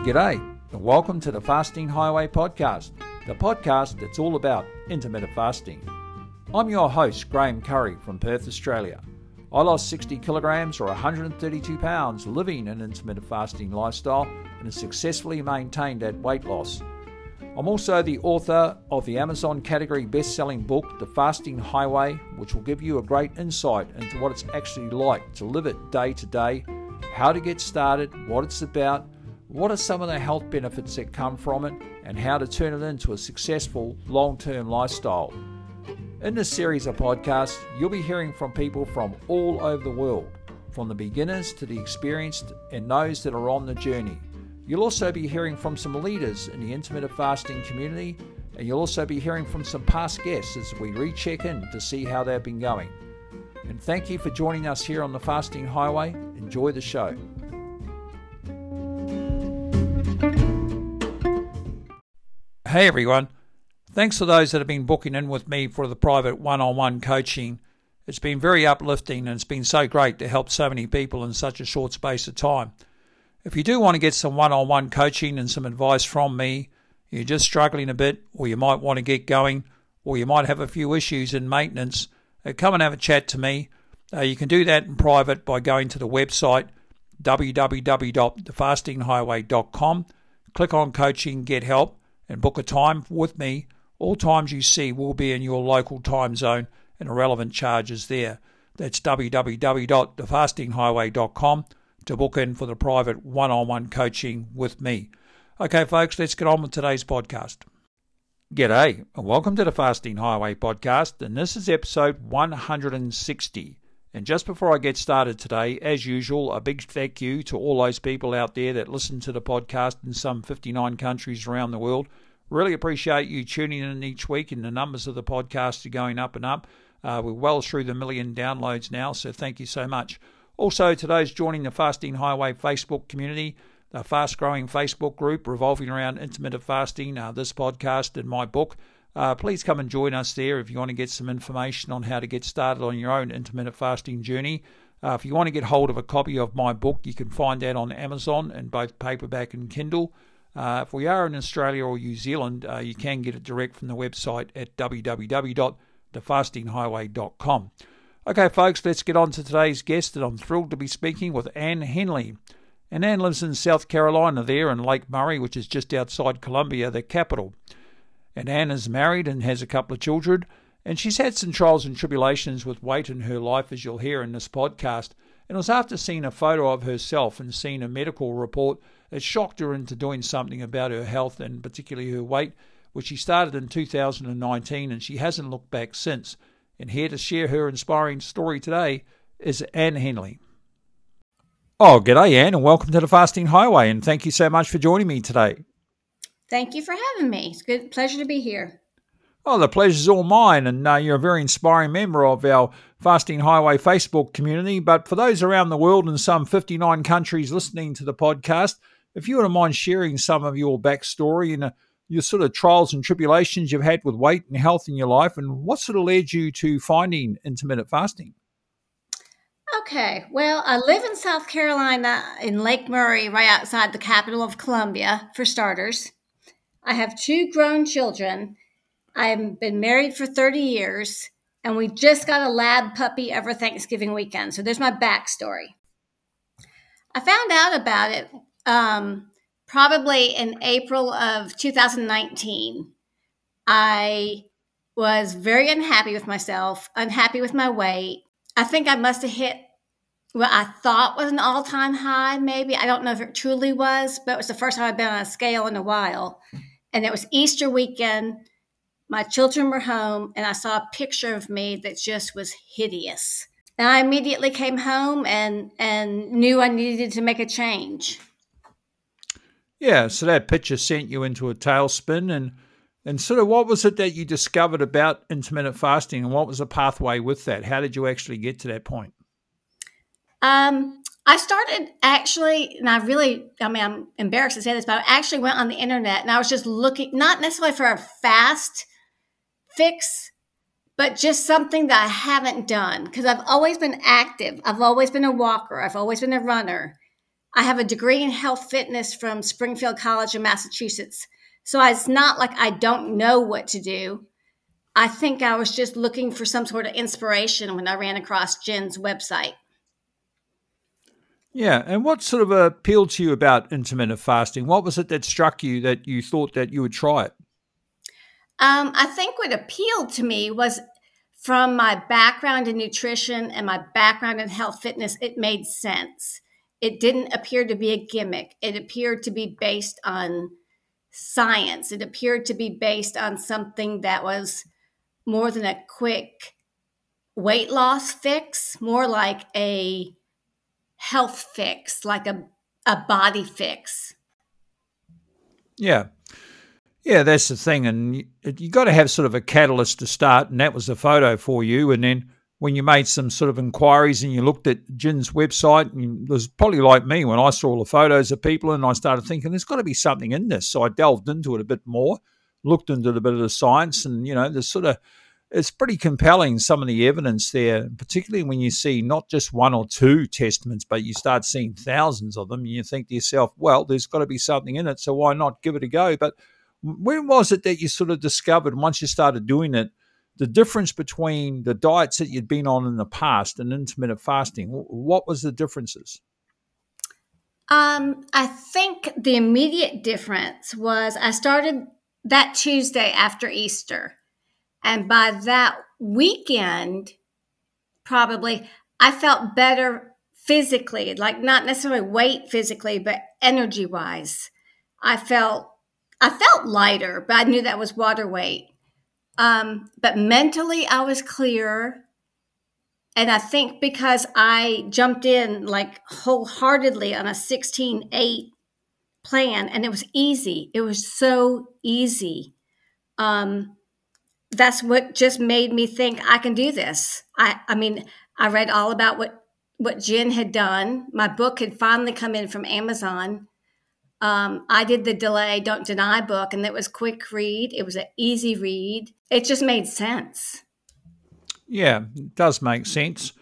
G'day, and welcome to the Fasting Highway podcast, the podcast that's all about intermittent fasting. I'm your host, Graham Curry from Perth, Australia. I lost 60 kilograms or 132 pounds living an intermittent fasting lifestyle and have successfully maintained that weight loss. I'm also the author of the Amazon category best selling book, The Fasting Highway, which will give you a great insight into what it's actually like to live it day to day, how to get started, what it's about, what are some of the health benefits that come from it, and how to turn it into a successful long term lifestyle. In this series of podcasts, you'll be hearing from people from all over the world, from the beginners to the experienced and those that are on the journey. You'll also be hearing from some leaders in the intermittent fasting community, and you'll also be hearing from some past guests as we recheck in to see how they've been going. And thank you for joining us here on the Fasting Highway. Enjoy the show. Hey everyone. Thanks to those that have been booking in with me for the private one on one coaching. It's been very uplifting and it's been so great to help so many people in such a short space of time. If you do want to get some one on one coaching and some advice from me, you're just struggling a bit, or you might want to get going, or you might have a few issues in maintenance, uh, come and have a chat to me. Uh, you can do that in private by going to the website www.thefastinghighway.com, click on coaching, get help, and book a time with me. All times you see will be in your local time zone and irrelevant charges there. That's www.thefastinghighway.com to book in for the private one on one coaching with me. Okay, folks, let's get on with today's podcast. G'day, and welcome to the Fasting Highway podcast, and this is episode 160. And just before I get started today, as usual, a big thank you to all those people out there that listen to the podcast in some 59 countries around the world. Really appreciate you tuning in each week, and the numbers of the podcast are going up and up. Uh, we're well through the million downloads now, so thank you so much. Also, today's joining the Fasting Highway Facebook community, the fast growing Facebook group revolving around intermittent fasting, uh, this podcast, and my book. Uh, please come and join us there if you want to get some information on how to get started on your own intermittent fasting journey. Uh, if you want to get hold of a copy of my book, you can find that on Amazon in both paperback and Kindle. Uh, if we are in Australia or New Zealand, uh, you can get it direct from the website at www.thefastinghighway.com. Okay, folks, let's get on to today's guest, and I'm thrilled to be speaking with Anne Henley. And Anne lives in South Carolina, there in Lake Murray, which is just outside Columbia, the capital. And Anne is married and has a couple of children, and she's had some trials and tribulations with weight in her life, as you'll hear in this podcast. And it was after seeing a photo of herself and seeing a medical report that shocked her into doing something about her health and particularly her weight, which she started in 2019, and she hasn't looked back since. And here to share her inspiring story today is Anne Henley. Oh, g'day, Anne, and welcome to the Fasting Highway. And thank you so much for joining me today. Thank you for having me. It's a good pleasure to be here. Oh, the pleasure's all mine, and uh, you're a very inspiring member of our Fasting Highway Facebook community. But for those around the world in some 59 countries listening to the podcast, if you wouldn't mind sharing some of your backstory and uh, your sort of trials and tribulations you've had with weight and health in your life, and what sort of led you to finding intermittent fasting? Okay, well, I live in South Carolina in Lake Murray, right outside the capital of Columbia, for starters. I have two grown children. I've been married for 30 years, and we just got a lab puppy over Thanksgiving weekend. So there's my backstory. I found out about it um, probably in April of 2019, I was very unhappy with myself, unhappy with my weight. I think I must have hit what I thought was an all time high, maybe. I don't know if it truly was, but it was the first time I've been on a scale in a while. And it was Easter weekend. My children were home, and I saw a picture of me that just was hideous. And I immediately came home and, and knew I needed to make a change. Yeah, so that picture sent you into a tailspin and and sort of what was it that you discovered about intermittent fasting and what was the pathway with that? How did you actually get to that point? Um, I started actually, and I really, I mean, I'm embarrassed to say this, but I actually went on the internet and I was just looking, not necessarily for a fast fix, but just something that I haven't done because I've always been active. I've always been a walker. I've always been a runner. I have a degree in health fitness from Springfield College in Massachusetts. So it's not like I don't know what to do. I think I was just looking for some sort of inspiration when I ran across Gin's website. Yeah, and what sort of appealed to you about intermittent fasting? What was it that struck you that you thought that you would try it? Um, I think what appealed to me was from my background in nutrition and my background in health fitness, it made sense. It didn't appear to be a gimmick. It appeared to be based on science. It appeared to be based on something that was more than a quick weight loss fix, more like a health fix, like a, a body fix. Yeah. Yeah, that's the thing. And you, you got to have sort of a catalyst to start. And that was the photo for you. And then when you made some sort of inquiries and you looked at Gin's website, and it was probably like me when I saw the photos of people and I started thinking there's got to be something in this. So I delved into it a bit more, looked into a bit of the science, and you know, there's sort of it's pretty compelling some of the evidence there, particularly when you see not just one or two testaments, but you start seeing thousands of them, and you think to yourself, well, there's got to be something in it, so why not give it a go? But when was it that you sort of discovered once you started doing it? The difference between the diets that you'd been on in the past and intermittent fasting, what was the differences? Um, I think the immediate difference was I started that Tuesday after Easter. And by that weekend, probably, I felt better physically, like not necessarily weight physically, but energy wise. I felt I felt lighter, but I knew that was water weight. Um, but mentally, I was clear. And I think because I jumped in like wholeheartedly on a 16 8 plan, and it was easy, it was so easy. Um, that's what just made me think I can do this. I, I mean, I read all about what what Gin had done. My book had finally come in from Amazon. Um, I did the delay, don't deny book, and it was quick read. It was an easy read. It just made sense. Yeah, it does make sense.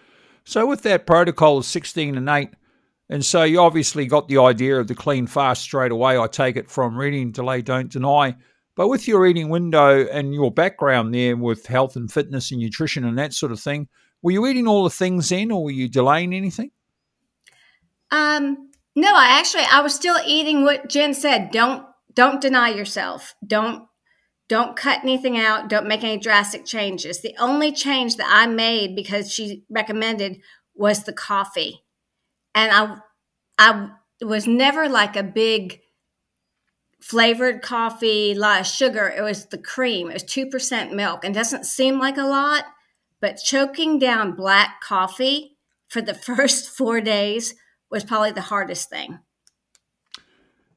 So with that protocol of sixteen and eight, and so you obviously got the idea of the clean fast straight away. I take it from reading delay, don't deny. But with your eating window and your background there with health and fitness and nutrition and that sort of thing, were you eating all the things in or were you delaying anything? Um, no, I actually I was still eating what Gin said. Don't don't deny yourself. Don't don't cut anything out. Don't make any drastic changes. The only change that I made because she recommended was the coffee. And I I was never like a big flavored coffee, a lot of sugar. It was the cream. It was 2% milk and doesn't seem like a lot, but choking down black coffee for the first four days was probably the hardest thing.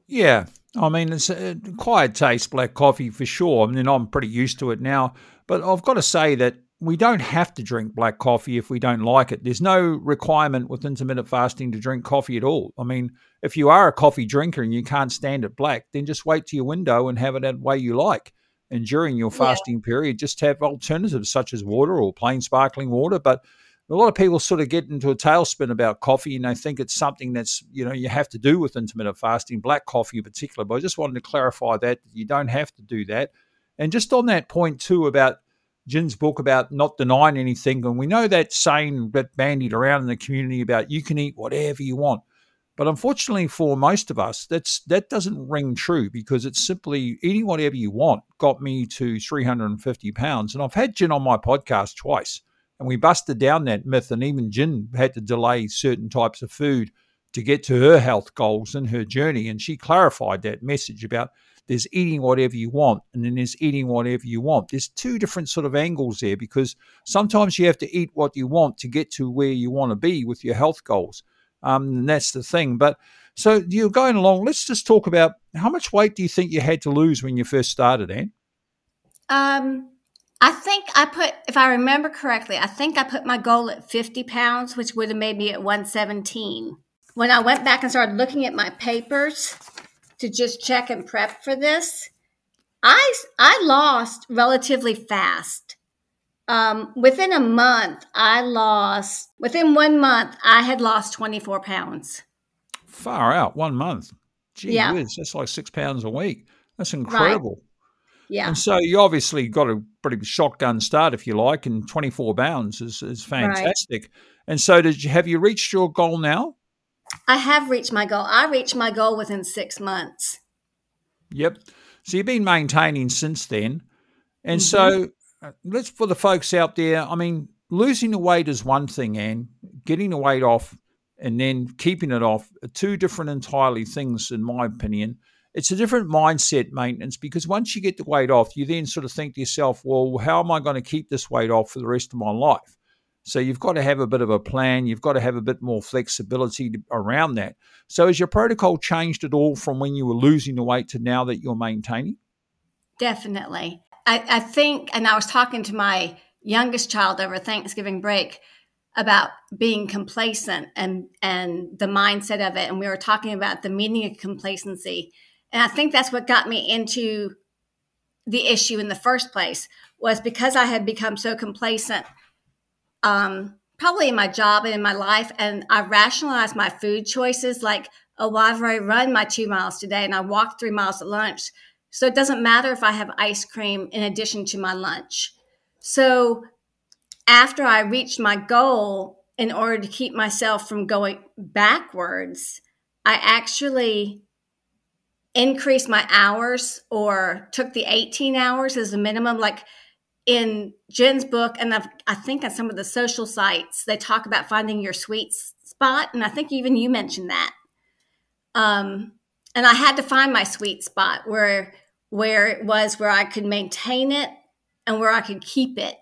Yeah. I mean, it's a quiet taste, black coffee for sure. I mean, I'm pretty used to it now. But I've got to say that we don't have to drink black coffee if we don't like it. There's no requirement with intermittent fasting to drink coffee at all. I mean, if you are a coffee drinker and you can't stand it black, then just wait to your window and have it that way you like. And during your fasting yeah. period, just have alternatives such as water or plain sparkling water. But a lot of people sort of get into a tailspin about coffee and they think it's something that's, you know, you have to do with intermittent fasting, black coffee in particular. But I just wanted to clarify that you don't have to do that. And just on that point, too, about Gin's book about not denying anything. And we know that saying that bandied around in the community about you can eat whatever you want. But unfortunately for most of us, that's that doesn't ring true because it's simply eating whatever you want got me to 350 pounds. And I've had Gin on my podcast twice, and we busted down that myth. And even Gin had to delay certain types of food to get to her health goals and her journey. And she clarified that message about there's eating whatever you want, and then there's eating whatever you want. There's two different sort of angles there because sometimes you have to eat what you want to get to where you want to be with your health goals. Um, and that's the thing. But so you're going along. Let's just talk about how much weight do you think you had to lose when you first started, Anne? Um, I think I put, if I remember correctly, I think I put my goal at 50 pounds, which would have made me at 117. When I went back and started looking at my papers, to just check and prep for this, I I lost relatively fast. Um, within a month, I lost. Within one month, I had lost twenty four pounds. Far out, one month. Gee Yeah. whiz, that's like six pounds a week. That's incredible. Yeah. And so you obviously got a pretty shotgun start, if you like, and 24 pounds is, is fantastic. And so, did you have you reached your goal now? I have reached my goal. I reached my goal within six months. Yep. So you've been maintaining since then. And Mhm. so uh, let's for the folks out there, I mean, losing the weight is one thing, and getting the weight off and then keeping it off are two different entirely things, in my opinion. It's a different mindset maintenance because once you get the weight off, you then sort of think to yourself, well, how am I going to keep this weight off for the rest of my life? So you've got to have a bit of a plan. You've got to have a bit more flexibility around that. So has your protocol changed at all from when you were losing the weight to now that you're maintaining? Definitely. I, I think, and I was talking to my youngest child over Thanksgiving break about being complacent and and the mindset of it, and we were talking about the meaning of complacency, and I think that's what got me into the issue in the first place was because I had become so complacent, um, probably in my job and in my life, and I rationalized my food choices like, oh, I've already run my two miles today, and I walked three miles at lunch. So it doesn't matter if I have ice cream in addition to my lunch. So after I reached my goal, in order to keep myself from going backwards, I actually increased my hours or took the 18 hours as a minimum. Like in Gin's book, and I've, I think on some of the social sites, they talk about finding your sweet spot. And I think even you mentioned that. Um, and I had to find my sweet spot where where it was where I could maintain it and where I could keep it.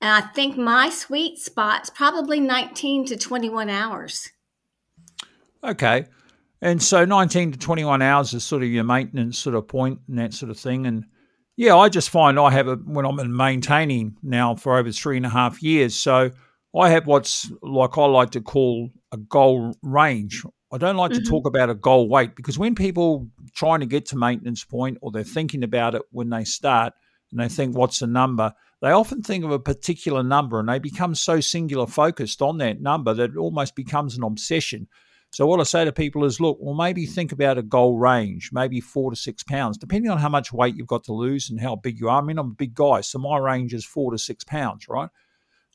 And I think my sweet spot's probably 19 to 21 hours. Okay. And so 19 to 21 hours is sort of your maintenance sort of point and that sort of thing. And yeah, I just find I have a, when I'm in maintaining now for over three and a half years. So I have what's like I like to call a goal range. I don't like Mhm. to talk about a goal weight because when people trying to get to maintenance point or they're thinking about it when they start and they think what's the number, they often think of a particular number and they become so singular focused on that number that it almost becomes an obsession. So what I say to people is, look, well, maybe think about a goal range, maybe four to six pounds, depending on how much weight you've got to lose and how big you are. I mean, I'm a big guy, so my range is four to six pounds, right?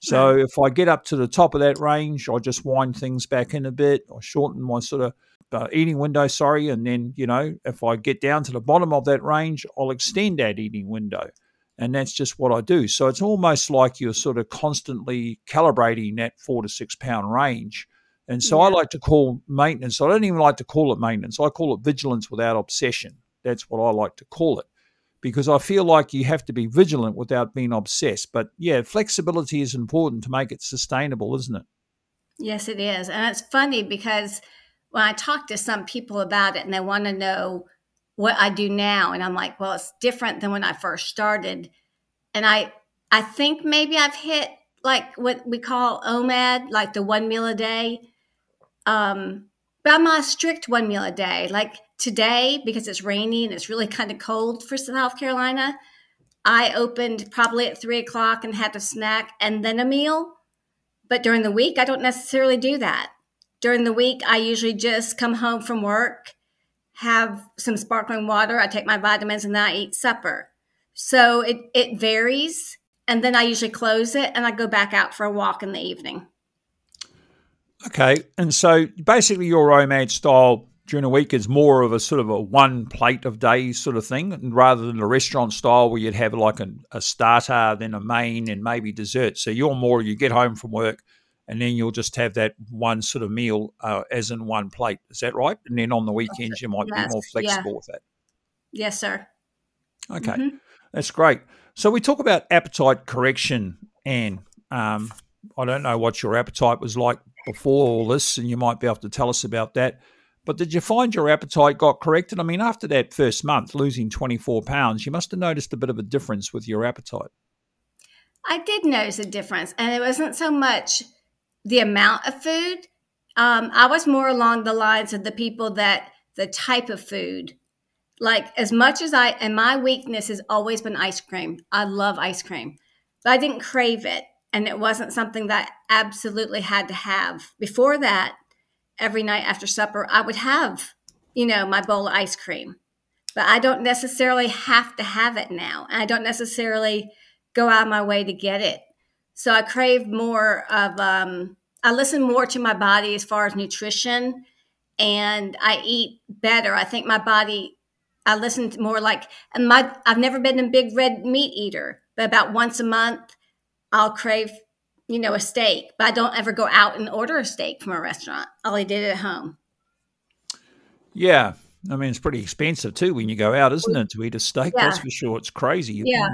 So Right. if I get up to the top of that range, I just wind things back in a bit, I shorten my sort of uh, eating window, sorry, and then you know if I get down to the bottom of that range, I'll extend that eating window, and that's just what I do. So it's almost like you're sort of constantly calibrating that four to six pound range. And so I like to call maintenance. I don't even like to call it maintenance. I call it vigilance without obsession. That's what I like to call it because I feel like you have to be vigilant without being obsessed. But yeah, flexibility is important to make it sustainable, isn't it? Yes, it is. And it's funny because when I talk to some people about it and they want to know what I do now, and I'm like, well, it's different than when I first started. And I I think maybe I've hit like what we call OMAD, like the one meal a day. Um, but I'm not strict one meal a day. Like today, because it's rainy and it's really kind of cold for South Carolina, I opened probably at three o'clock and had a snack and then a meal. But during the week, I don't necessarily do that. During the week, I usually just come home from work, have some sparkling water, I take my vitamins, and then I eat supper. So it, it varies. And then I usually close it and I go back out for a walk in the evening. Okay. And so basically, your OMAD style during a week is more of a sort of a one plate of days sort of thing, rather than a restaurant style where you'd have like a, a starter, then a main, and maybe dessert. So you're more, you get home from work and then you'll just have that one sort of meal uh, as in one plate. Is that right? And then on the weekends, you might Yes, be more yeah. flexible with that. Yes, sir. Okay. Mhm. That's great. So we talk about appetite correction, and um, I don't know what your appetite was like before all this, and you might be able to tell us about that. But did you find your appetite got corrected? I mean, after that first month, losing 24 pounds, you must have noticed a bit of a difference with your appetite. I did notice a difference, and it wasn't so much the amount of food. Um, I was more along the lines of the people that the type of food. Like as much as I and my weakness has always been ice cream. I love ice cream, but I didn't crave it, and it wasn't something that absolutely had to have. Before that, every night after supper, I would have, you know, my bowl of ice cream. But I don't necessarily have to have it now. And I don't necessarily go out of my way to get it. So I crave more of, um, I listen more to my body as far as nutrition and I eat better. I think my body, I listen more like, and my, I've never been a big red meat eater, but about once a month, I'll crave you know, a steak, but I don't ever go out and order a steak from a restaurant. I'll eat it at home. Yeah. I mean, it's pretty expensive too when you go out, isn't it, to eat a steak? Yeah. That's for sure. It's crazy. Yeah.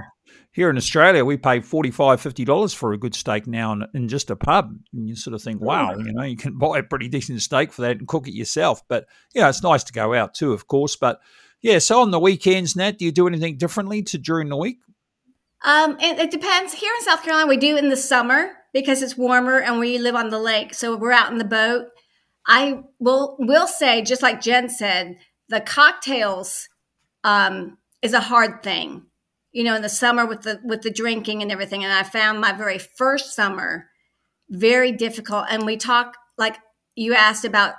Here in Australia, we pay $45, $50 for a good steak now in, in just a pub. And you sort of think, wow, mm. you know, you can buy a pretty decent steak for that and cook it yourself. But, you know, it's nice to go out too, of course. But, yeah, so on the weekends, Nat, do you do anything differently to during the week? Um, it, it depends. Here in South Carolina, we do in the summer because it's warmer and we live on the lake. So we're out in the boat. I will will say, just like Gin said, the cocktails um, is a hard thing. You know, in the summer with the with the drinking and everything. And I found my very first summer very difficult. And we talk like you asked about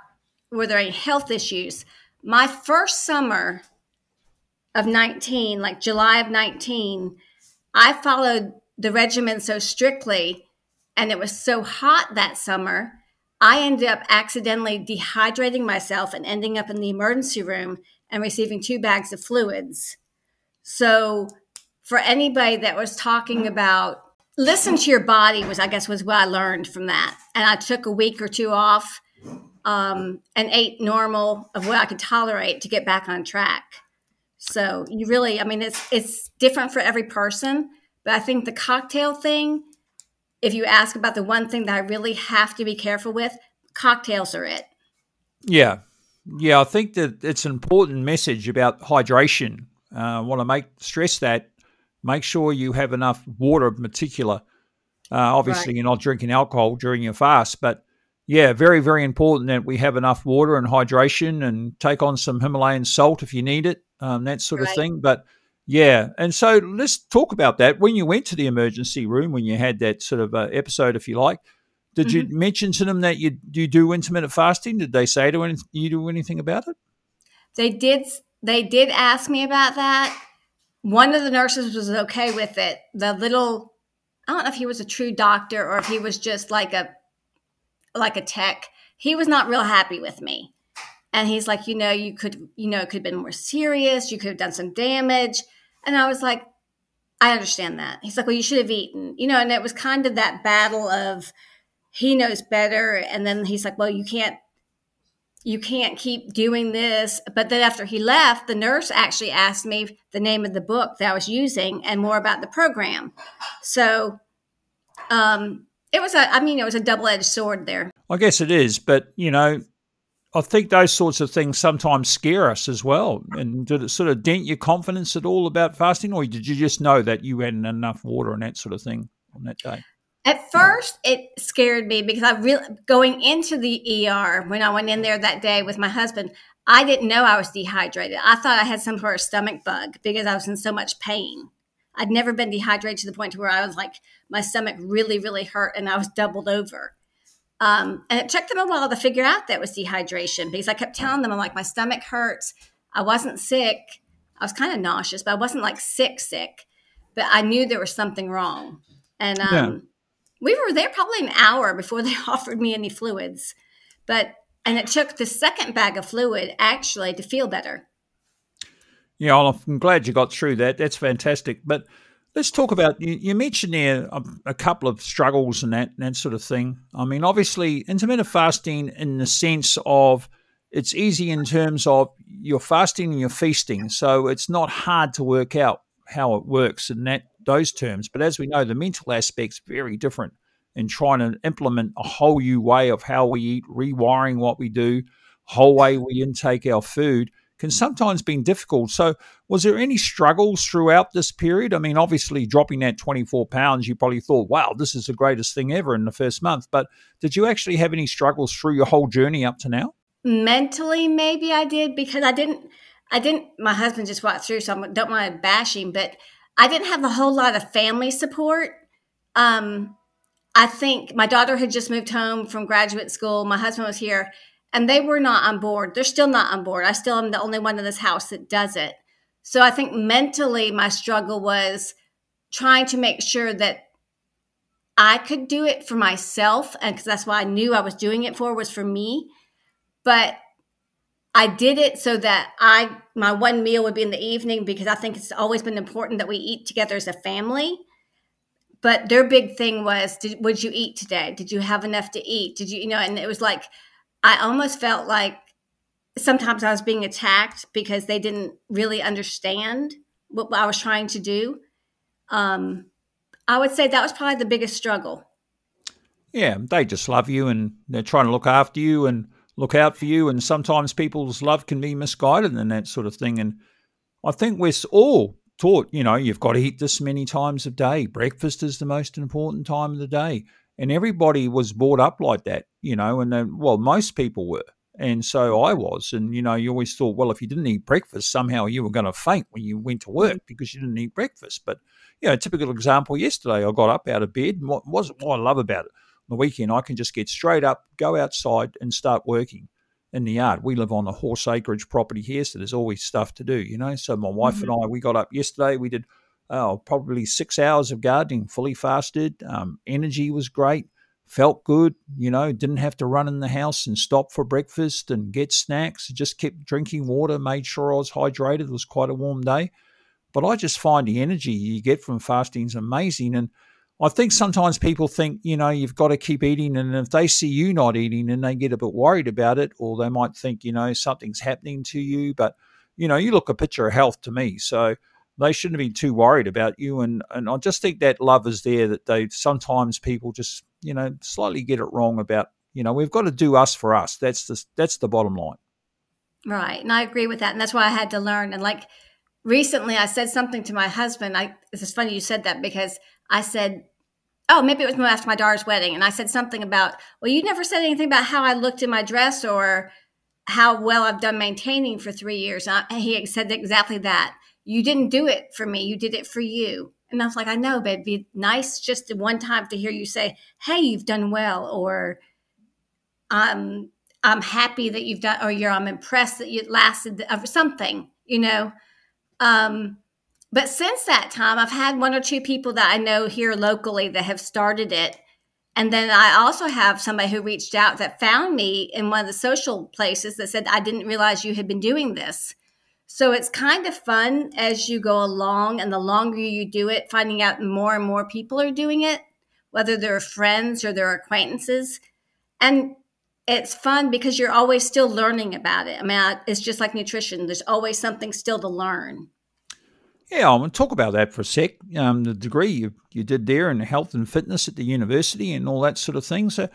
were there any health issues? My first summer of 19, like July of 19, I followed the regimen so strictly and it was so hot that summer, I ended up accidentally dehydrating myself and ending up in the emergency room and receiving two bags of fluids. So, for anybody that was talking about listen to your body was i guess was what i learned from that and i took a week or two off um, and ate normal of what i could tolerate to get back on track so you really i mean it's it's different for every person but i think the cocktail thing if you ask about the one thing that I really have to be careful with, cocktails are it. Yeah. Yeah, I think that it's an important message about hydration. Uh, I want to make stress that make sure you have enough water in particular. Uh, obviously, right. you're not drinking alcohol during your fast, but yeah, very, very important that we have enough water and hydration and take on some Himalayan salt if you need it, um, that sort right. of thing. But yeah, and so let's talk about that. When you went to the emergency room, when you had that sort of uh, episode, if you like, did mm-hmm. you mention to them that you you do intermittent fasting? Did they say to any, you do anything about it? They did. They did ask me about that. One of the nurses was okay with it. The little, I don't know if he was a true doctor or if he was just like a like a tech. He was not real happy with me. And he's like, you know, you could, you know, it could have been more serious. You could have done some damage. And I was like, I understand that. He's like, well, you should have eaten, you know, and it was kind of that battle of he knows better. And then he's like, well, you can't, you can't keep doing this. But then after he left, the nurse actually asked me the name of the book that I was using and more about the program. So, um, it was a, I mean, it was a double edged sword there. I guess it is, but you know, I think those sorts of things sometimes scare us as well. And did it sort of dent your confidence at all about fasting, or did you just know that you had enough water and that sort of thing on that day? At first, it scared me because I really going into the ER when I went in there that day with my husband. I didn't know I was dehydrated. I thought I had some sort of stomach bug because I was in so much pain. I'd never been dehydrated to the point to where I was like my stomach really, really hurt and I was doubled over. Um, and it took them a while to figure out that was dehydration because I kept telling them, I'm like, my stomach hurts. I wasn't sick. I was kind of nauseous, but I wasn't like sick, sick. But I knew there was something wrong. And um, yeah. we were there probably an hour before they offered me any fluids. But, and it took the second bag of fluid actually to feel better. Yeah, I'm glad you got through that. That's fantastic. But Let's talk about you, you mentioned there a, a, couple of struggles and that that sort of thing. I mean, obviously, intermittent fasting in the sense of it's easy in terms of you're fasting and you're feasting, so it's not hard to work out how it works in that those terms. But as we know, the mental aspect's very different in trying to implement a whole new way of how we eat, rewiring what we do, whole way we intake our food can sometimes be difficult. So, was there any struggles throughout this period? I mean, obviously, dropping that 24 pounds, you probably thought, wow, this is the greatest thing ever in the first month. But did you actually have any struggles through your whole journey up to now? Mentally, maybe I did because I didn't, I didn't, my husband just walked through, so I don't want to bash him, but I didn't have a whole lot of family support. Um, I think my daughter had just moved home from graduate school. My husband was here and they were not on board. They're still not on board. I still am the only one in this house that does it. So I think mentally, my struggle was trying to make sure that I could do it for myself, and because that's why I knew I was doing it for was for me. But I did it so that I my one meal would be in the evening because I think it's always been important that we eat together as a family. But their big thing was, did, would you eat today? Did you have enough to eat? Did you, you know? And it was like, I almost felt like sometimes I was being attacked because they didn't really understand what I was trying to do. Um, I would say that was probably the biggest struggle. Yeah, they just love you and they're trying to look after you and look out for you. And sometimes people's love can be misguided and that sort of thing. And I think we're all taught, you know, you've got to eat this many times a day. Breakfast is the most important time of the day. And everybody was brought up like that, you know, and then, well, most people were. And so I was. And, you know, you always thought, well, if you didn't eat breakfast, somehow you were going to faint when you went to work because you didn't eat breakfast. But, you know, typical example yesterday, I got up out of bed. And what, was, what I love about it, on the weekend, I can just get straight up, go outside and start working in the yard. We live on a horse acreage property here, so there's always stuff to do, you know. So my wife mm-hmm. and I, we got up yesterday. We did oh, probably six hours of gardening, fully fasted. Um, energy was great, felt good, you know. Didn't have to run in the house and stop for breakfast and get snacks. Just kept drinking water, made sure I was hydrated. It was quite a warm day, but I just find the energy you get from fasting is amazing and I think sometimes people think, you know, you've got to keep eating. And if they see you not eating and they get a bit worried about it, or they might think, you know, something's happening to you. But, you know, you look a picture of health to me. So they shouldn't be too worried about you. And, and I just think that love is there that they sometimes people just, you know, slightly get it wrong about, you know, we've got to do us for us. That's the, that's the bottom line. Right. And I agree with that. And that's why I had to learn. And like recently I said something to my husband. I, it's funny you said that because I said, oh, maybe it was after my daughter's wedding. And I said something about, well, you never said anything about how I looked in my dress or how well I've done maintaining for three years. And, I, and he said exactly that. You didn't do it for me, you did it for you. And I was like, I know, but it'd be nice just one time to hear you say, hey, you've done well, or I'm, I'm happy that you've done, or you're, I'm impressed that you lasted, or something, you know. Um, but since that time, I've had one or two people that I know here locally that have started it. And then I also have somebody who reached out that found me in one of the social places that said, I didn't realize you had been doing this. So it's kind of fun as you go along, and the longer you do it, finding out more and more people are doing it, whether they're friends or they're acquaintances. And it's fun because you're always still learning about it. I mean, it's just like nutrition, there's always something still to learn. Yeah, I want to talk about that for a sec. Um, the degree you, you did there in health and fitness at the university and all that sort of thing. So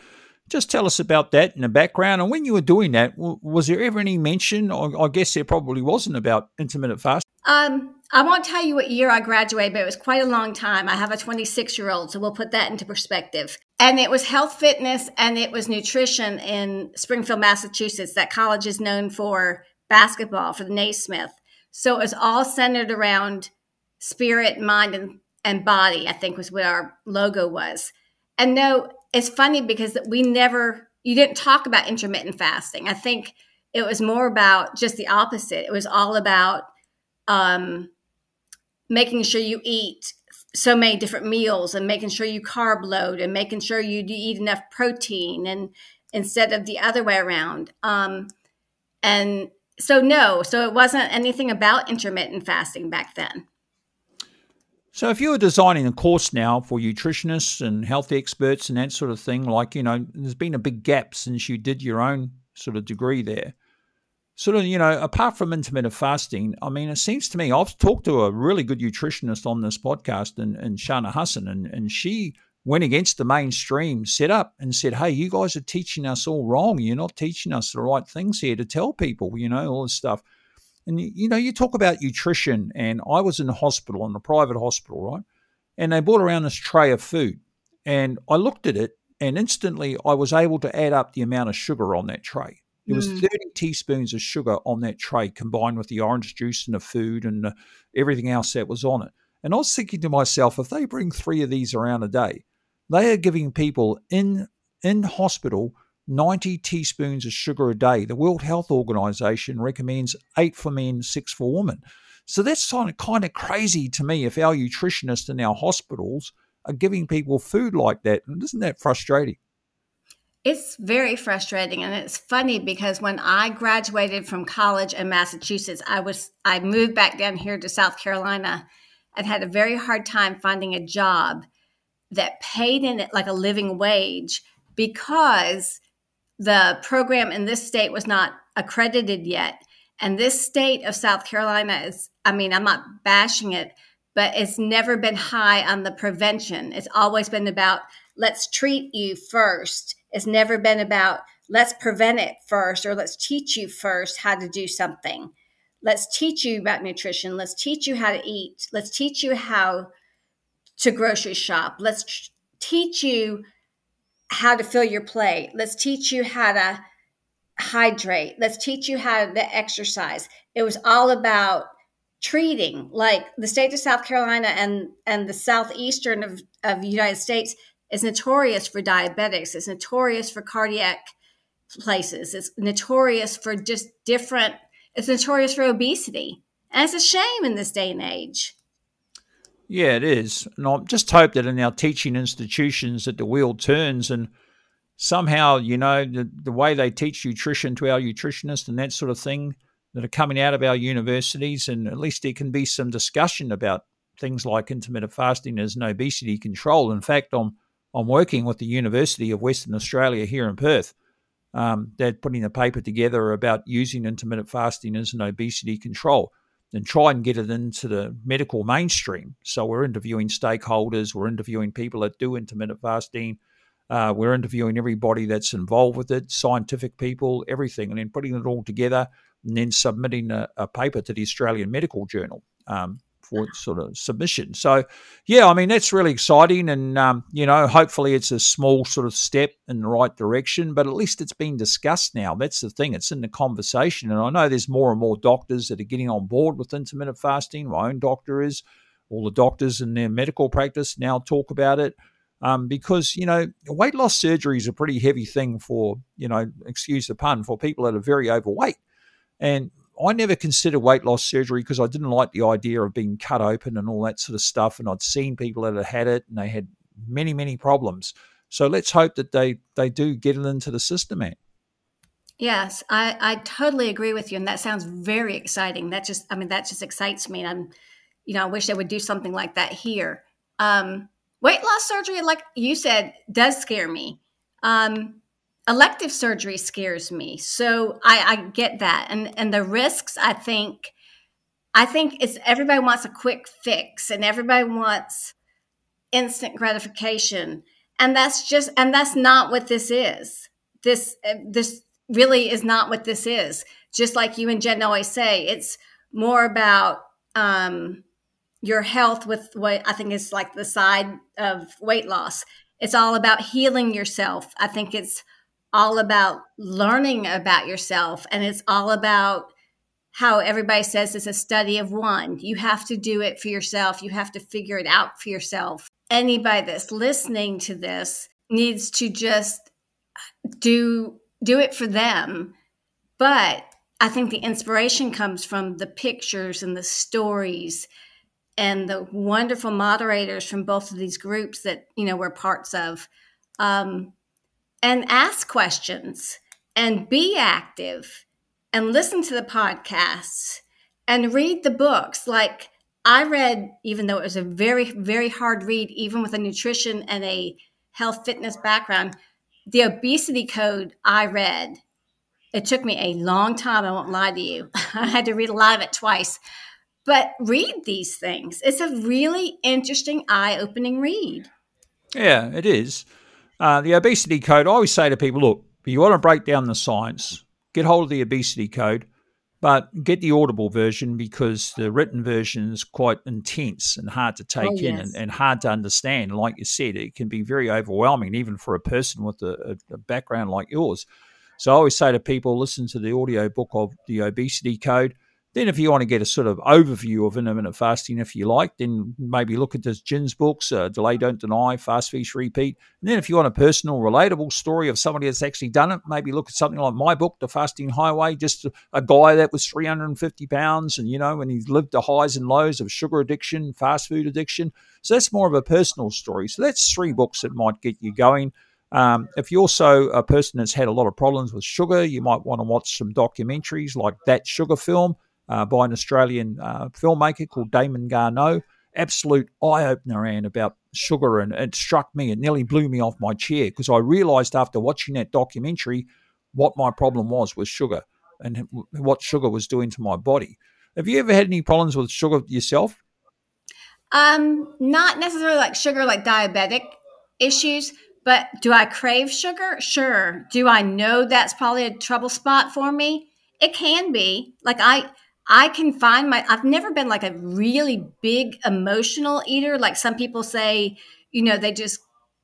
just tell us about that in the background. And when you were doing that, was there ever any mention, I guess there probably wasn't, about intermittent fasting? Um, I won't tell you what year I graduated, but it was quite a long time. I have a 26 year old, so we'll put that into perspective. And it was health, fitness, and it was nutrition in Springfield, Massachusetts. That college is known for basketball for the Naismith. So it was all centered around spirit, mind, and, and body, I think was what our logo was. And no, it's funny because we never, you didn't talk about intermittent fasting. I think it was more about just the opposite. It was all about um, making sure you eat so many different meals and making sure you carb load and making sure you eat enough protein and instead of the other way around. Um, and so no, so it wasn't anything about intermittent fasting back then. So if you were designing a course now for nutritionists and health experts and that sort of thing, like, you know, there's been a big gap since you did your own sort of degree there. Sort of, you know, apart from intermittent fasting, I mean, it seems to me, I've talked to a really good nutritionist on this podcast and, and Shana Hassan, and, and she went against the mainstream setup and said, Hey, you guys are teaching us all wrong. You're not teaching us the right things here to tell people, you know, all this stuff. And, you know, you talk about nutrition, and I was in a hospital, in a private hospital, right? And they brought around this tray of food. And I looked at it, and instantly I was able to add up the amount of sugar on that tray. There was mm. 30 teaspoons of sugar on that tray combined with the orange juice and the food and everything else that was on it. And I was thinking to myself, if they bring three of these around a day, they are giving people in in hospital 90 teaspoons of sugar a day. The World Health Organization recommends eight for men, six for women. So that's kind of crazy to me if our nutritionists in our hospitals are giving people food like that. And isn't that frustrating? It's very frustrating and it's funny because when I graduated from college in Massachusetts, I was I moved back down here to South Carolina and had a very hard time finding a job that paid in it like a living wage because the program in this state was not accredited yet. And this state of South Carolina is, I mean, I'm not bashing it, but it's never been high on the prevention. It's always been about let's treat you first. It's never been about let's prevent it first or let's teach you first how to do something. Let's teach you about nutrition. Let's teach you how to eat. Let's teach you how to grocery shop. Let's teach you how to fill your plate. Let's teach you how to hydrate. Let's teach you how to exercise. It was all about treating like the state of South Carolina and and the southeastern of, of the United States is notorious for diabetics. It's notorious for cardiac places. It's notorious for just different. It's notorious for obesity, and it's a shame in this day and age. Yeah, it is. And I just hope that in our teaching institutions that the wheel turns and somehow, you know, the, the way they teach nutrition to our nutritionists and that sort of thing that are coming out of our universities, and at least there can be some discussion about things like intermittent fasting as an obesity control. In fact, I'm I'm working with the University of Western Australia here in Perth. Um, they're putting a paper together about using intermittent fasting as an obesity control and try and get it into the medical mainstream. So we're interviewing stakeholders, we're interviewing people that do intermittent fasting, uh, we're interviewing everybody that's involved with it, scientific people, everything, and then putting it all together and then submitting a, a paper to the Australian Medical Journal. Um, sort of submission. So, yeah, I mean that's really exciting, and um, you know, hopefully it's a small sort of step in the right direction. But at least it's been discussed now. That's the thing; it's in the conversation, and I know there's more and more doctors that are getting on board with intermittent fasting. My own doctor is. All the doctors in their medical practice now talk about it. Um, because you know weight loss surgery is a pretty heavy thing for you know excuse the pun for people that are very overweight and I never considered weight loss surgery because I didn't like the idea of being cut open and all that sort of stuff. And I'd seen people that had had it and they had many, many problems. So let's hope that they they do get it into the system, man. Yes, I, I totally agree with you, and that sounds very exciting. That just, I mean, that just excites me. And I'm, you know, I wish they would do something like that here. Um, weight loss surgery, like you said, does scare me. Um, elective surgery scares me. So I, I get that. And and the risks, I think I think it's everybody wants a quick fix and everybody wants instant gratification. And that's just and that's not what this is. This this really is not what this is. Just like you and Gin always say, it's more about um, your health with what I think is like the side of weight loss. It's all about healing yourself. I think it's all about learning about yourself and it's all about how everybody says it's a study of one. You have to do it for yourself. You have to figure it out for yourself. Anybody that's listening to this needs to just do do it for them. But I think the inspiration comes from the pictures and the stories and the wonderful moderators from both of these groups that you know we're parts of. Um, and ask questions and be active and listen to the podcasts and read the books. Like I read, even though it was a very, very hard read, even with a nutrition and a health fitness background, the obesity code I read. It took me a long time, I won't lie to you. I had to read a lot of it twice. But read these things. It's a really interesting, eye opening read. Yeah, it is. Uh, the obesity code, I always say to people, look, if you want to break down the science, get hold of the obesity code, but get the audible version because the written version is quite intense and hard to take oh, in yes. and, and, hard to understand. Like you said, it can be very overwhelming, even for a person with a, a, background like yours. So I always say to people, listen to the audio book of the obesity code Then, if you want to get a sort of overview of intermittent fasting, if you like, then maybe look at this Gin's books, uh, Delay, Don't Deny, Fast Feast, Repeat. And then, if you want a personal, relatable story of somebody that's actually done it, maybe look at something like my book, The Fasting Highway, just a, a guy that was 350 pounds and, you know, and he's lived the highs and lows of sugar addiction, fast food addiction. So that's more of a personal story. So that's three books that might get you going. Um, if you're also a person that's had a lot of problems with sugar, you might want to watch some documentaries like That Sugar Film uh, by an Australian uh, filmmaker called Damon Gameau. Absolute eye opener, and about sugar, and it struck me. It nearly blew me off my chair because I realised after watching that documentary what my problem was with sugar and what sugar was doing to my body. Have you ever had any problems with sugar yourself? Um, not necessarily like sugar, like diabetic issues, but do I crave sugar? Sure. Do I know that's probably a trouble spot for me? It can be. Like I I can find my I've never been like a really big emotional eater like some people say, you know, they just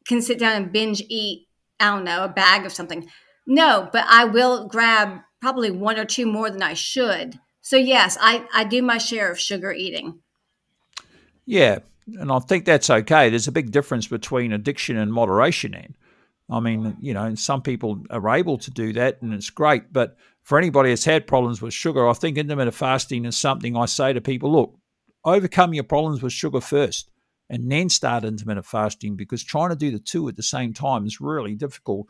can sit down and binge eat, I don't know, a bag of something. No, but I will grab probably one or two more than I should. So yes, I I do my share of sugar eating. Yeah, and I think that's okay. There's a big difference between addiction and moderation. And I mean, you know, some people are able to do that, and it's great. But for anybody that's had problems with sugar, I think intermittent fasting is something I say to people: look, overcome your problems with sugar first, and then start intermittent fasting because trying to do the two at the same time is really difficult.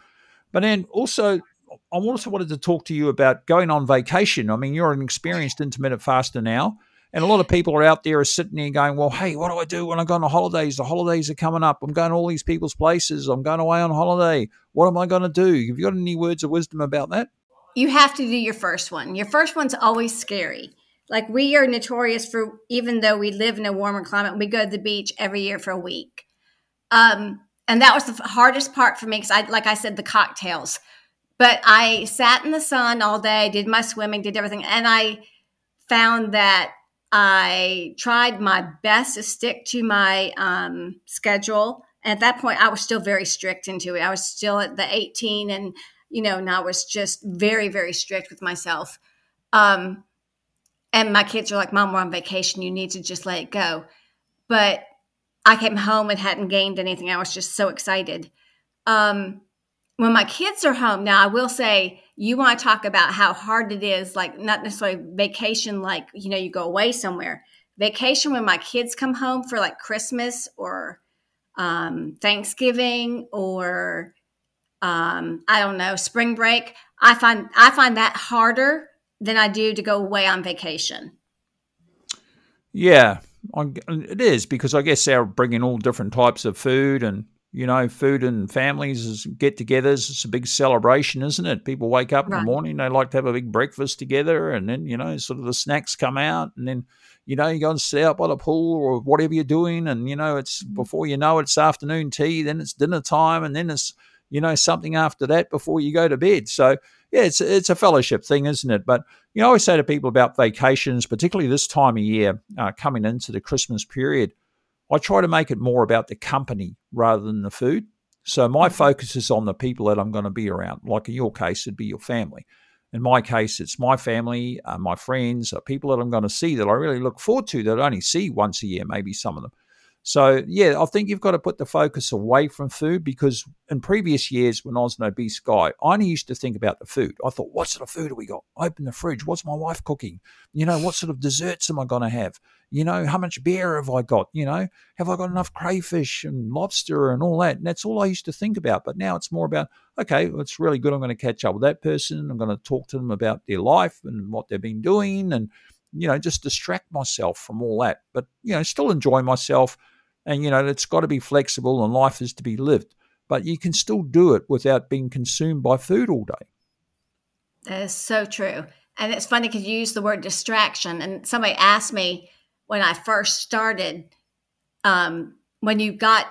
But then also, I also wanted to talk to you about going on vacation. I mean, you're an experienced intermittent faster now. And a lot of people are out there are sitting there going, well, hey, what do I do when I go on the holidays? The holidays are coming up. I'm going to all these people's places. I'm going away on holiday. What am I going to do? Have you got any words of wisdom about that? You have to do your first one. Your first one's always scary. Like we are notorious for, even though we live in a warmer climate, we go to the beach every year for a week. Um, and that was the hardest part for me because I, like I said, the cocktails. But I sat in the sun all day, did my swimming, did everything, and I found that I tried my best to stick to my um, schedule. And at that point, I was still very strict into it. I was still at the 18, and you know, and I was just very, very strict with myself. Um, and my kids are like, "Mom, we're on vacation. You need to just let it go." But I came home and hadn't gained anything. I was just so excited. Um, when my kids are home now, I will say you want to talk about how hard it is, like not necessarily vacation, like, you know, you go away somewhere. Vacation when my kids come home for like Christmas or um, Thanksgiving or um, I don't know, spring break. I find I find that harder than I do to go away on vacation. Yeah, it is because I guess they're bringing all different types of food and you know, food and families get togethers. It's a big celebration, isn't it? People wake up right. in the morning, they like to have a big breakfast together, and then, you know, sort of the snacks come out, and then, you know, you go and sit out by the pool or whatever you're doing, and, you know, it's mm-hmm. before you know it, it's afternoon tea, then it's dinner time, and then it's, you know, something after that before you go to bed. So, yeah, it's it's a fellowship thing, isn't it? But you know, I always say to people about vacations, particularly this time of year, uh, coming into the Christmas period I try to make it more about the company rather than the food. So my mm-hmm. focus is on the people that I'm going to be around. Like in your case, it'd be your family. In my case, it's my family, uh, my friends, uh, people that I'm going to see that I really look forward to that I only see once a year, maybe some of them. So, yeah, I think you've got to put the focus away from food because in previous years, when I was an obese guy, I only used to think about the food. I thought, what sort of food have we got? Open the fridge. What's my wife cooking? You know, what sort of desserts am I going to have? You know, how much beer have I got? You know, have I got enough crayfish and lobster and all that? And that's all I used to think about. But now it's more about, okay, well, it's really good. I'm going to catch up with that person. I'm going to talk to them about their life and what they've been doing and, you know, just distract myself from all that. But, you know, still enjoy myself and, you know, it's got to be flexible and life is to be lived. But you can still do it without being consumed by food all day. That is so true. And it's funny because you use the word distraction. And somebody asked me when I first started, um, when you got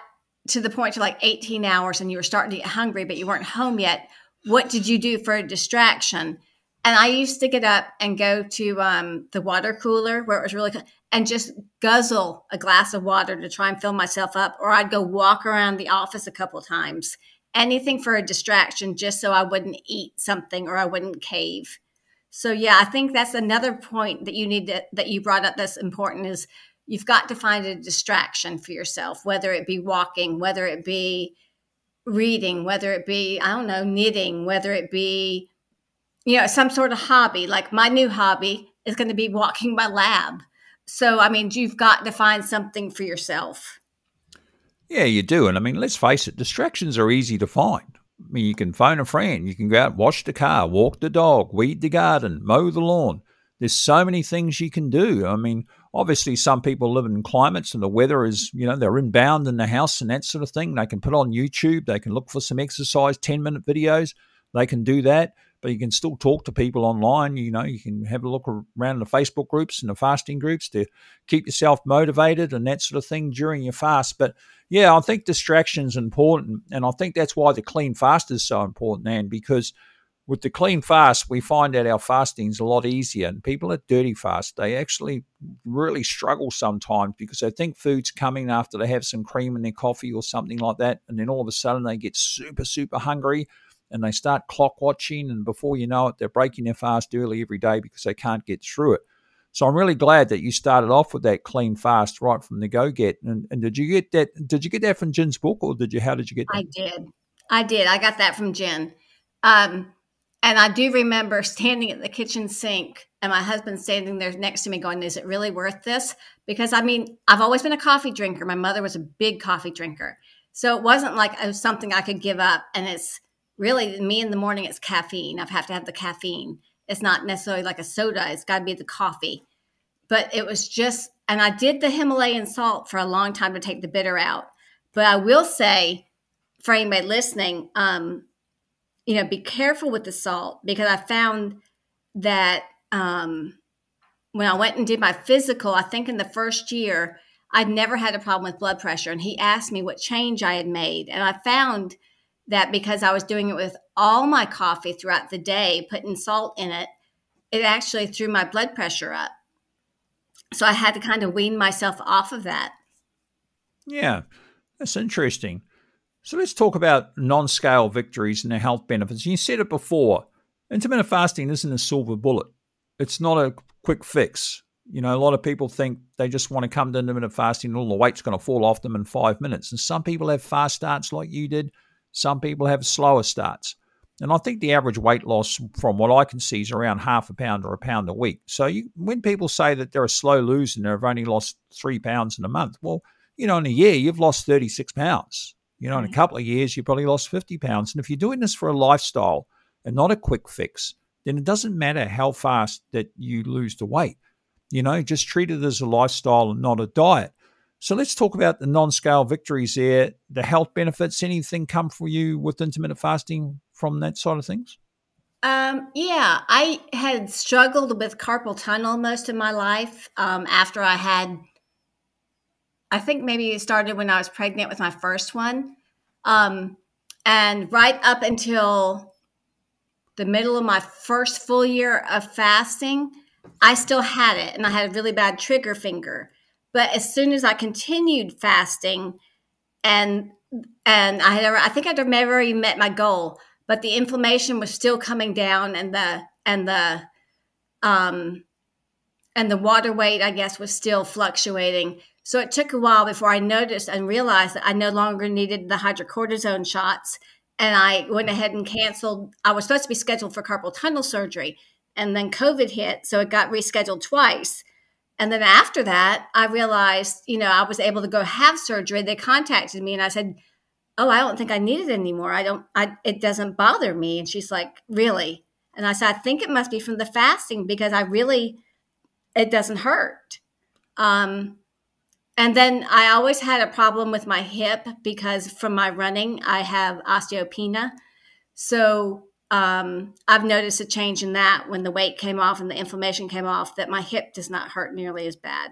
to the point to like 18 hours and you were starting to get hungry, but you weren't home yet, what did you do for a distraction? And I used to get up and go to um, the water cooler where it was really and just guzzle a glass of water to try and fill myself up, or I'd go walk around the office a couple times. Anything for a distraction, just so I wouldn't eat something or I wouldn't cave. So yeah, I think that's another point that you need to, that you brought up that's important is you've got to find a distraction for yourself, whether it be walking, whether it be reading, whether it be, I don't know, knitting, whether it be, you know, some sort of hobby. Like my new hobby is going to be walking my lab. So, I mean, you've got to find something for yourself. Yeah, you do. And I mean, let's face it, distractions are easy to find. I mean, you can phone a friend, you can go out, wash the car, walk the dog, weed the garden, mow the lawn. There's so many things you can do. I mean, obviously, some people live in climates and the weather is, you know, they're inbound in the house and that sort of thing. They can put on YouTube, they can look for some exercise, 10 minute videos, they can do that but you can still talk to people online. You know, you can have a look around the Facebook groups and the fasting groups to keep yourself motivated and that sort of thing during your fast. But yeah, I think distraction is important. And I think that's why the clean fast is so important, and because with the clean fast, we find that our fasting is a lot easier. And people at dirty fast, they actually really struggle sometimes because they think food's coming after they have some cream in their coffee or something like that. And then all of a sudden they get super, super hungry and they start clock watching, and before you know it, they're breaking their fast early every day because they can't get through it. So I'm really glad that you started off with that clean fast right from the go get. And, and did you get that? Did you get that from Gin's book, or did you? How did you get that? I did. I did. I got that from Jen. Um, and I do remember standing at the kitchen sink and my husband standing there next to me going, Is it really worth this? Because I mean, I've always been a coffee drinker. My mother was a big coffee drinker. So it wasn't like it was something I could give up. And it's really me in the morning it's caffeine. I have to have the caffeine. It's not necessarily like a soda. It's got to be the coffee. But it was just and i did the himalayan salt for a long time to take the bitter out. But i will say for anybody listening um you know be careful with the salt because i found that um when i went and did my physical i think in the first year i'd never had a problem with blood pressure. And he asked me what change i had made. And i found that because I was doing it with all my coffee throughout the day, putting salt in it, it actually threw my blood pressure up. So I had to kind of wean myself off of that. Yeah, that's interesting. So let's talk about non scale victories and their health benefits. You said it before intermittent fasting isn't a silver bullet, it's not a quick fix. You know, a lot of people think they just want to come to intermittent fasting and all the weight's going to fall off them in five minutes. And some people have fast starts like you did. Some people have slower starts. And I think the average weight loss, from what I can see, is around half a pound or a pound a week. So you, when people say that they're a slow loser and they've only lost three pounds in a month, well, you know, in a year, you've lost 36 pounds. You know, in a mm-hmm. couple of years, you've probably lost 50 pounds. And if you're doing this for a lifestyle and not a quick fix, then it doesn't matter how fast that you lose the weight. You know, just treat it as a lifestyle and not a diet. So let's talk about the non-scale victories there, the health benefits. Anything come for you with intermittent fasting from that side of things? Um, yeah, I had struggled with carpal tunnel most of my life. Um, after I had, I think maybe it started when I was pregnant with my first one, um, and right up until the middle of my first full year of fasting, I still had it, and I had a really bad trigger finger. But as soon as I continued fasting, and and I had I think I'd never already met my goal, but the inflammation was still coming down, and the and the um and the water weight I guess was still fluctuating. So it took a while before I noticed and realized that I no longer needed the hydrocortisone shots. And I went ahead and canceled. I was supposed to be scheduled for carpal tunnel surgery, and then COVID hit, so it got rescheduled twice. And then after that, I realized, you know, I was able to go have surgery. They contacted me and I said, Oh, I don't think I need it anymore. I don't, I, it doesn't bother me. And she's like, Really? And I said, I think it must be from the fasting because I really, it doesn't hurt. Um, and then I always had a problem with my hip because from my running, I have osteopenia. So um, I've noticed a change in that when the weight came off and the inflammation came off, that my hip does not hurt nearly as bad.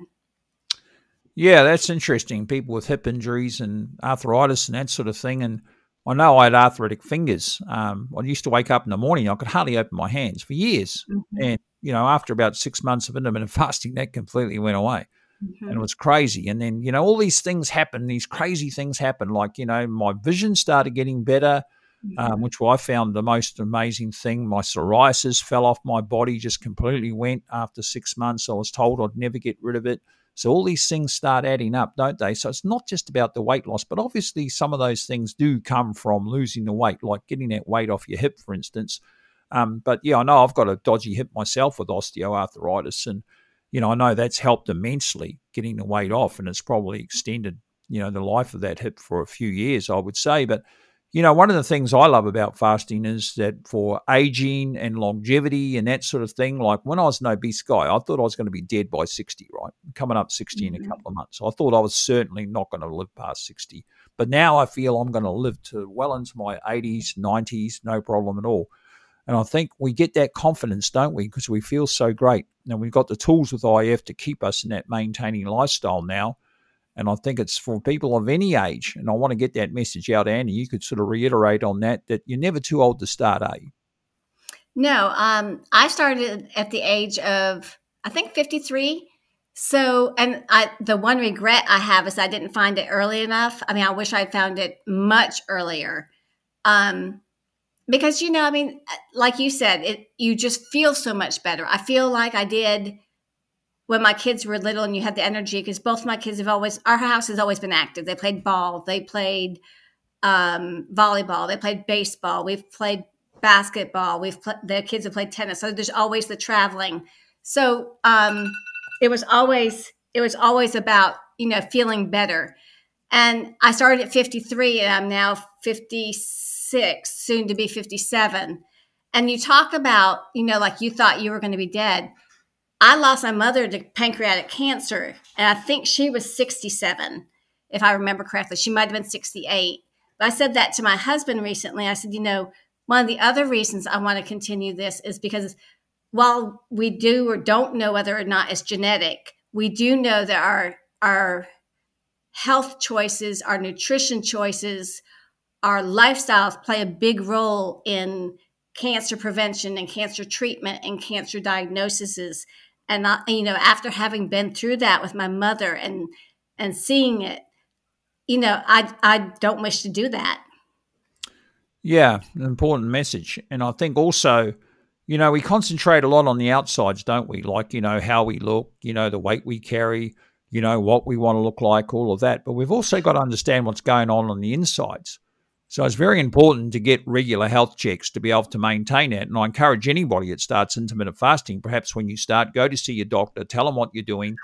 Yeah, that's interesting. People with hip injuries and arthritis and that sort of thing. And I know I had arthritic fingers. Um, I used to wake up in the morning, I could hardly open my hands for years. Mm-hmm. And, you know, after about six months of intermittent fasting, that completely went away. Mm-hmm. And it was crazy. And then, you know, all these things happen, these crazy things happen. Like, you know, my vision started getting better um, which I found the most amazing thing. My psoriasis fell off my body, just completely went after six months. I was told I'd never get rid of it. So all these things start adding up, don't they? So it's not just about the weight loss, but obviously some of those things do come from losing the weight, like getting that weight off your hip, for instance. Um, but yeah, I know I've got a dodgy hip myself with osteoarthritis, and you know I know that's helped immensely getting the weight off, and it's probably extended you know the life of that hip for a few years, I would say. But you know, one of the things I love about fasting is that for aging and longevity and that sort of thing, like when I was an obese guy, I thought I was going to be dead by 60, right? Coming up 60 mm-hmm. in a mm-hmm. couple of months. I thought I was certainly not going to live past 60. But now I feel I'm going to live to well into my 80s, 90s, no problem at all. And I think we get that confidence, don't we? Because we feel so great. And we've got the tools with IF to keep us in that maintaining lifestyle now. And I think it's for people of any age. And I want to get that message out, Annie. You could sort of reiterate on that, that you're never too old to start, are you? No, um, I started at the age of, I think, 53. So, and I, the one regret I have is I didn't find it early enough. I mean, I wish I found it much earlier. Um, because, you know, I mean, like you said, it, you just feel so much better. I feel like I did when my kids were little and you had the energy because both my kids have always our house has always been active. They played ball they played um, volleyball they played baseball we've played basketball we've pl- the kids have played tennis. So there's always the traveling. So um, it was always it was always about you know feeling better. And i started at 53 and i'm now 56 soon to be 57 and you talk about you know like you thought you were going to be dead I lost my mother to pancreatic cancer, and I think she was 67, if I remember correctly. She might have been 68. But I said that to my husband recently. I said, you know, one of the other reasons I want to continue this is because while we do or don't know whether or not it's genetic, we do know that our our health choices, our nutrition choices, our lifestyles play a big role in cancer prevention and cancer treatment and cancer diagnoses and I, you know after having been through that with my mother and and seeing it you know i i don't wish to do that. Yeah an important message. And i think also you know we concentrate a lot on the outsides don't we? Like you know how we look you know the weight we carry you know what we want to look like all of that. But we've also got to understand what's going on on the insides so it's very important to get regular health checks to be able to maintain it. And I encourage anybody that starts intermittent fasting, perhaps when you start, go to see your doctor, tell them what you're doing,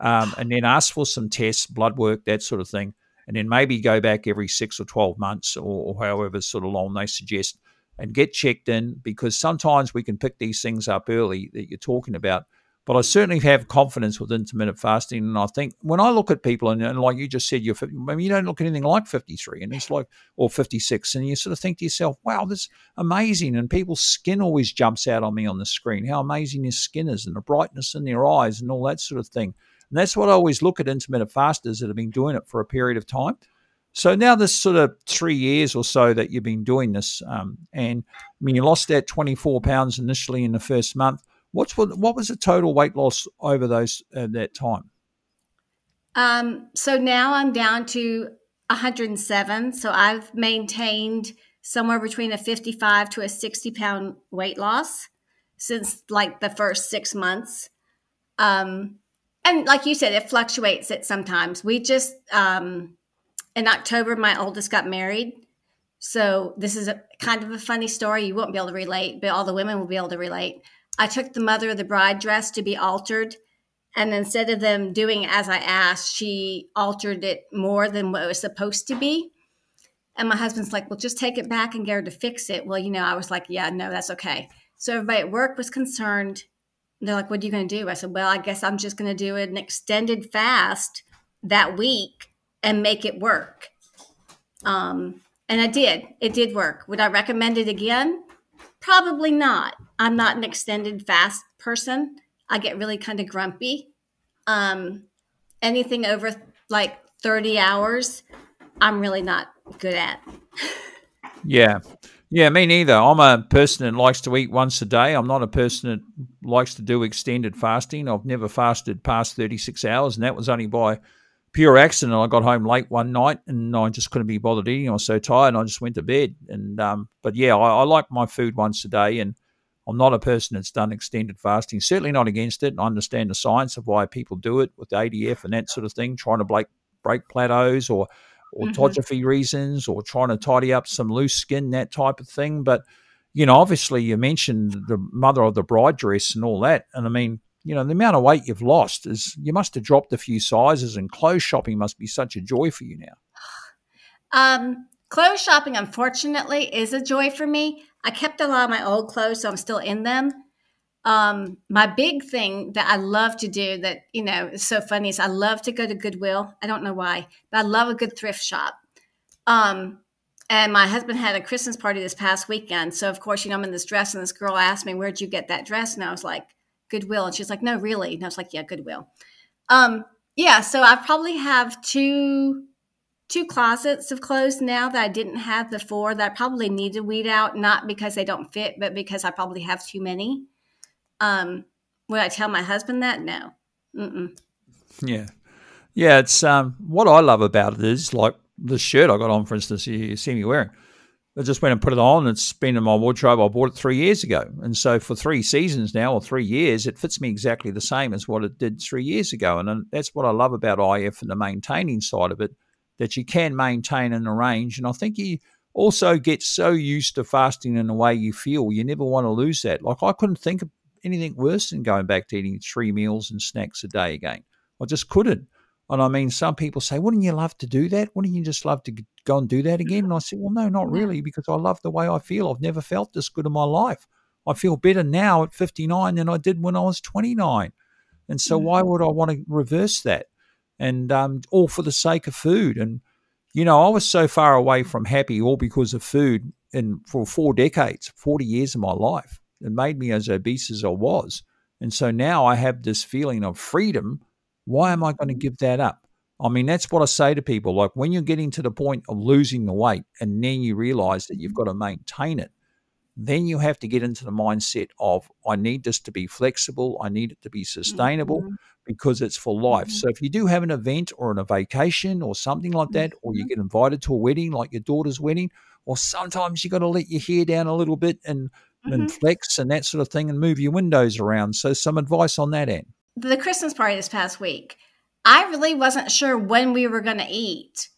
um, and then ask for some tests, blood work, that sort of thing. And then maybe go back every six or 12 months or, or however sort of long they suggest and get checked in because sometimes we can pick these things up early that you're talking about but I certainly have confidence with intermittent fasting. And I think when I look at people, and, and like you just said, you're, I mean, you don't look anything like 53, and it's like, or 56, and you sort of think to yourself, wow, this is amazing. And people's skin always jumps out on me on the screen, how amazing their skin is, and the brightness in their eyes, and all that sort of thing. And that's what I always look at intermittent fasters that have been doing it for a period of time. So now this sort of three years or so that you've been doing this, um, and I mean, you lost that 24 pounds initially in the first month. What's what, was the total weight loss over those uh, that time? Um, so now I'm down to 107. So I've maintained somewhere between a 55 to a 60 pound weight loss since like the first six months. Um, and like you said, it fluctuates it sometimes. We just um, in October, my oldest got married. So this is a kind of a funny story. You won't be able to relate, but all the women will be able to relate. I took the mother of the bride dress to be altered. And instead of them doing as I asked, she altered it more than what it was supposed to be. And my husband's like, well, just take it back and get her to fix it. Well, you know, I was like, yeah, no, that's okay. So everybody at work was concerned. They're like, what are you going to do? I said, well, I guess I'm just going to do an extended fast that week and make it work. Um, and I did. It did work. Would I recommend it again? Probably not. I'm not an extended fast person. I get really kind of grumpy. Um, anything over like 30 hours, I'm really not good at. yeah. Yeah, me neither. I'm a person that likes to eat once a day. I'm not a person that likes to do extended fasting. I've never fasted past 36 hours, and that was only by pure accident. I got home late one night and I just couldn't be bothered eating. I was so tired, and I just went to bed. And um, but yeah, I, I like my food once a day, and I'm not a person that's done extended fasting. Certainly not against it. I understand the science of why people do it with ADF and that sort of thing, trying to break break plateaus or autophagy mm-hmm. reasons or trying to tidy up some loose skin, that type of thing. But you know, obviously, you mentioned the mother of the bride dress and all that, and I mean, you know, the amount of weight you've lost is you must have dropped a few sizes, and clothes shopping must be such a joy for you now. Um, clothes shopping, unfortunately, is a joy for me. I kept a lot of my old clothes, so I'm still in them. Um, my big thing that I love to do that, you know, is so funny is I love to go to Goodwill. I don't know why, but I love a good thrift shop. Um, and my husband had a Christmas party this past weekend. So, of course, you know, I'm in this dress, and this girl asked me, Where'd you get that dress? And I was like, Goodwill. And she's like, no, really? And I was like, yeah, Goodwill. Um, yeah, so I probably have two two closets of clothes now that I didn't have before that I probably need to weed out, not because they don't fit, but because I probably have too many. Um, would I tell my husband that? No. Mm-mm. Yeah. Yeah, it's um what I love about it is like the shirt I got on, for instance, you see me wearing. I just went and put it on. And it's been in my wardrobe. I bought it three years ago. And so for three seasons now, or three years, it fits me exactly the same as what it did three years ago. And uh, that's what I love about IF and the maintaining side of it, that you can maintain and arrange. And I think you also get so used to fasting in the way you feel, you never want to lose that. Like I couldn't think of anything worse than going back to eating three meals and snacks a day again. I just couldn't. And I mean, some people say, wouldn't you love to do that? Wouldn't you just love to go and do that again? And I said, well, no, not really, because I love the way I feel. I've never felt this good in my life. I feel better now at 59 than I did when I was 29. And so, why mm-hmm. would I want to reverse that? And um, all for the sake of food. And, you know, I was so far away from happy all because of food and for four decades, 40 years of my life. It made me as obese as I was. And so now I have this feeling of freedom why am I going to give that up? I mean, that's what I say to people. Like when you're getting to the point of losing the weight and then you realize that you've got to maintain it, then you have to get into the mindset of, I need this to be flexible. I need it to be sustainable mm-hmm. because it's for life. Mm-hmm. So if you do have an event or an, a vacation or something like that, or you mm-hmm. get invited to a wedding like your daughter's wedding, or sometimes you've got to let your hair down a little bit and, mm-hmm. and flex and that sort of thing and move your windows around. So some advice on that end the Christmas party this past week, I really wasn't sure when we were going to eat,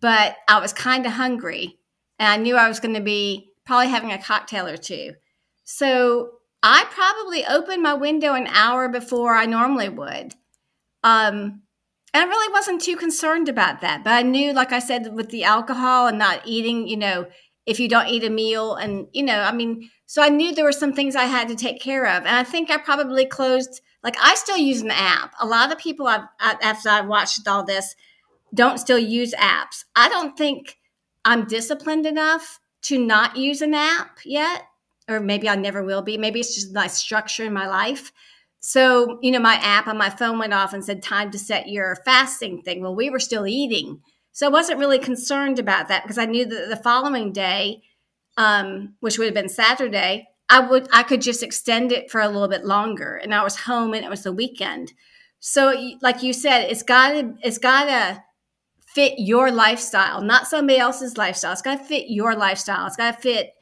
but I was kind of hungry and I knew I was going to be probably having a cocktail or two. So I probably opened my window an hour before I normally would. Um, and I really wasn't too concerned about that. But I knew, like I said, with the alcohol and not eating, you know, if you don't eat a meal, and, you know, I mean, so I knew there were some things I had to take care of. And I think I probably closed like I still use an app. A lot of people I've, after I watched all this don't still use apps. I don't think I'm disciplined enough to not use an app yet, or maybe I never will be. Maybe it's just my structure in my life. So, you know, my app on my phone went off and said, time to set your fasting thing. Well, we were still eating. So I wasn't really concerned about that because I knew that the following day, um, which would have been Saturday, I would I could just extend it for a little bit longer, and I was home, and it was the weekend. So, like you said, it's got to it's got to fit your lifestyle, not somebody else's lifestyle. It's got to fit your lifestyle. It's got to fit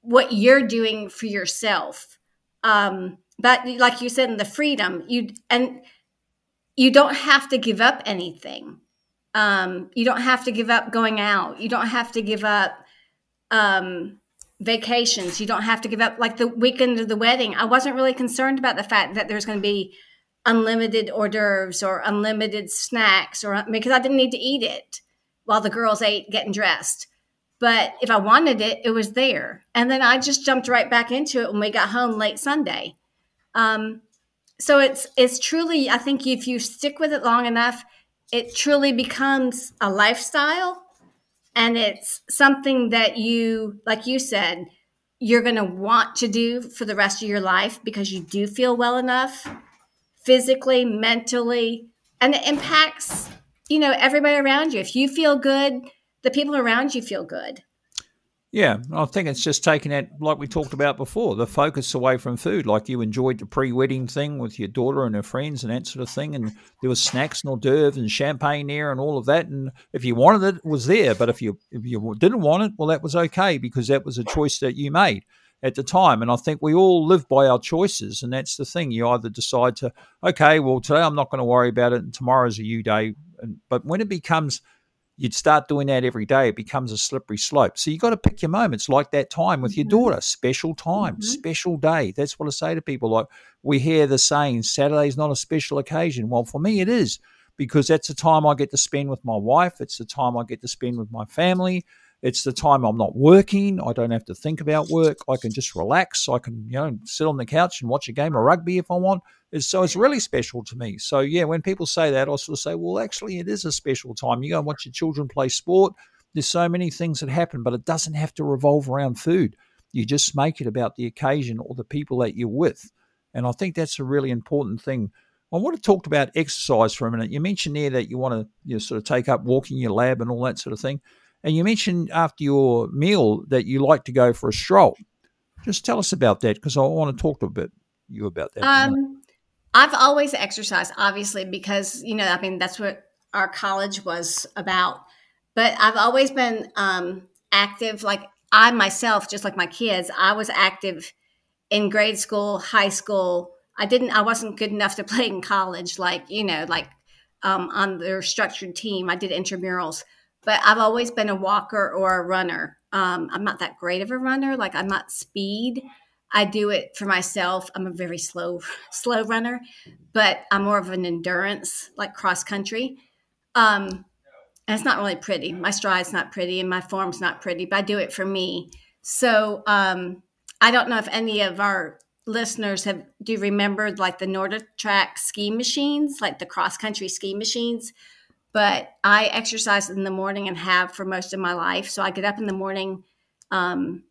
what you're doing for yourself. Um, but like you said, in the freedom, you and you don't have to give up anything. Um, you don't have to give up going out. You don't have to give up um, vacations. You don't have to give up like the weekend of the wedding. I wasn't really concerned about the fact that there's going to be unlimited hors d'oeuvres or unlimited snacks or because I didn't need to eat it while the girls ate getting dressed. But if I wanted it, it was there. And then I just jumped right back into it when we got home late Sunday. Um, so it's it's truly, I think if you stick with it long enough, it truly becomes a lifestyle and it's something that you like you said you're going to want to do for the rest of your life because you do feel well enough physically mentally and it impacts you know everybody around you. If you feel good the people around you feel good Yeah, I think it's just taking that, like we talked about before, the focus away from food. Like you enjoyed the pre-wedding thing with your daughter and her friends and that sort of thing, and there was snacks and hors d'oeuvres and champagne there and all of that. And if you wanted it, it was there. But if you if you didn't want it, well, that was okay because that was a choice that you made at the time. And I think we all live by our choices, and that's the thing. You either decide to, okay, well, today I'm not going to worry about it, and tomorrow's a you day. And, but when it becomes you'd start doing that every day, it becomes a slippery slope. So you've got to pick your moments, like that time with your mm-hmm. daughter, special time, mm-hmm. special day. That's what I say to people. Like we hear the saying, Saturday's not a special occasion. Well, for me, it is because that's the time I get to spend with my wife. It's the time I get to spend with my family. It's the time I'm not working. I don't have to think about work. I can just relax. I can, you know, sit on the couch and watch a game of rugby if I want. It's, so it's really special to me. So yeah, when people say that, I sort of say, well, actually, it is a special time. You go and watch your children play sport. There's so many things that happen, but it doesn't have to revolve around food. You just make it about the occasion or the people that you're with. And I think that's a really important thing. I want to talk about exercise for a minute. You mentioned there that you want to you know, sort of take up walking your lab and all that sort of thing. And you mentioned after your meal that you like to go for a stroll. Just tell us about that because I want to talk to a bit you about that. Um, I've always exercised, obviously, because you know, I mean, that's what our college was about. But I've always been um, active. Like I myself, just like my kids, I was active in grade school, high school. I didn't. I wasn't good enough to play in college. Like you know, like um, on their structured team, I did intramurals but I've always been a walker or a runner. Um, I'm not that great of a runner. Like I'm not speed. I do it for myself. I'm a very slow, slow runner, but I'm more of an endurance, like cross country. Um, and it's not really pretty. My stride's not pretty, and my form's not pretty, but I do it for me. So um, I don't know if any of our listeners have do remember like the NordicTrack ski machines, like the cross country ski machines but I exercise in the morning and have for most of my life. So I get up in the morning, um,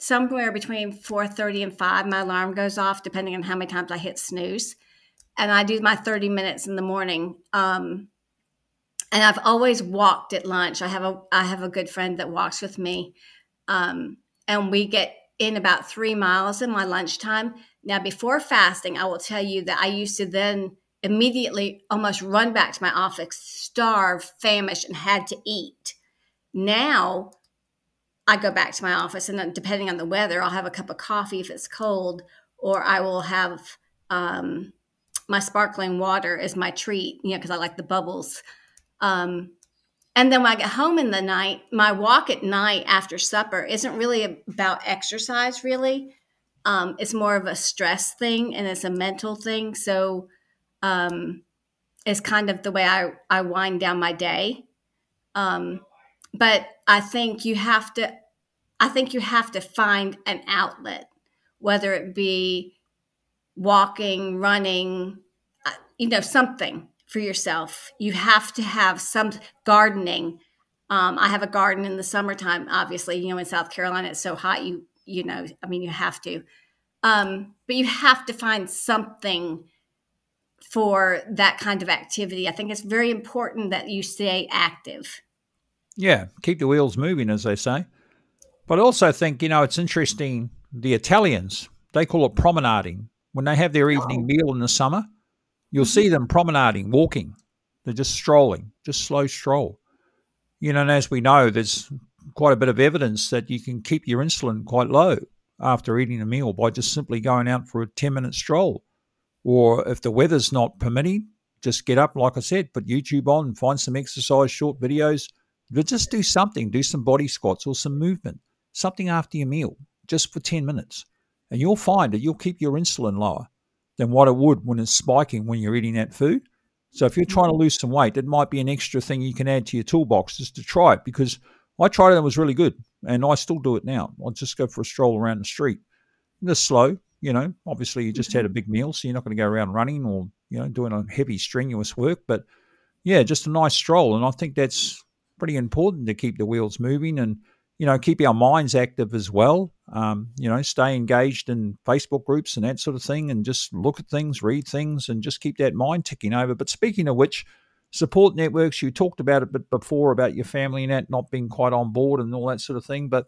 somewhere between 4.30 and 5 my alarm goes off depending on how many times i hit snooze. And i do my 30 minutes in the morning um, and i've always walked at lunch. I have a i have a good friend that walks with me um, and we get in about three miles in my lunchtime. Now before fasting i will tell you that i used to then immediately almost run back to my office, starved, famished, and had to eat. Now I go back to my office, and then depending on the weather, I'll have a cup of coffee if it's cold, or I will have um, my sparkling water as my treat, you know, because I like the bubbles. Um, and then when I get home in the night, my walk at night after supper isn't really about exercise, really. Um, it's more of a stress thing and it's a mental thing. So, um, is kind of the way I, I wind down my day. Um, but I think you have to, I think you have to find an outlet, whether it be walking, running, uh, you know, something for yourself. You have to have some gardening. Um, I have a garden in the summertime. Obviously, you know, in South Carolina, it's so hot. You, you know, I mean, you have to. Um, but you have to find something for that kind of activity. I think it's very important that you stay active. Yeah, keep the wheels moving, as they say. But I also think, you know, it's interesting the Italians, they call it promenading. When they have their evening meal in the summer, you'll see them promenading, walking. They're just strolling, just slow stroll. You know, and as we know, there's quite a bit of evidence that you can keep your insulin quite low after eating a meal by just simply going out for a 10 minute stroll. Or if the weather's not permitting, just get up, like I said, put YouTube on, find some exercise, short videos, but just do something, do some body squats or some movement, something after your meal, just for 10 minutes. And you'll find that you'll keep your insulin lower than what it would when it's spiking when you're eating that food. So if you're trying to lose some weight, that might be an extra thing you can add to your toolbox just to try it because I tried it and it was really good. And I still do it now. I'll just go for a stroll around the street. Just slow, you know, obviously you just had a mm-hmm. big meal, so you're not going to go around running or, you know, doing a heavy, strenuous work. But yeah, just a nice stroll. And I think that's pretty important to keep the wheels moving and, you know, keep our minds active as well. Um, you know, stay engaged in Facebook groups and that sort of thing and just look at things, read things, and just keep that mind ticking over. But speaking of which, support networks, you talked about it bit before about your family and that not being quite on board and all that sort of thing. But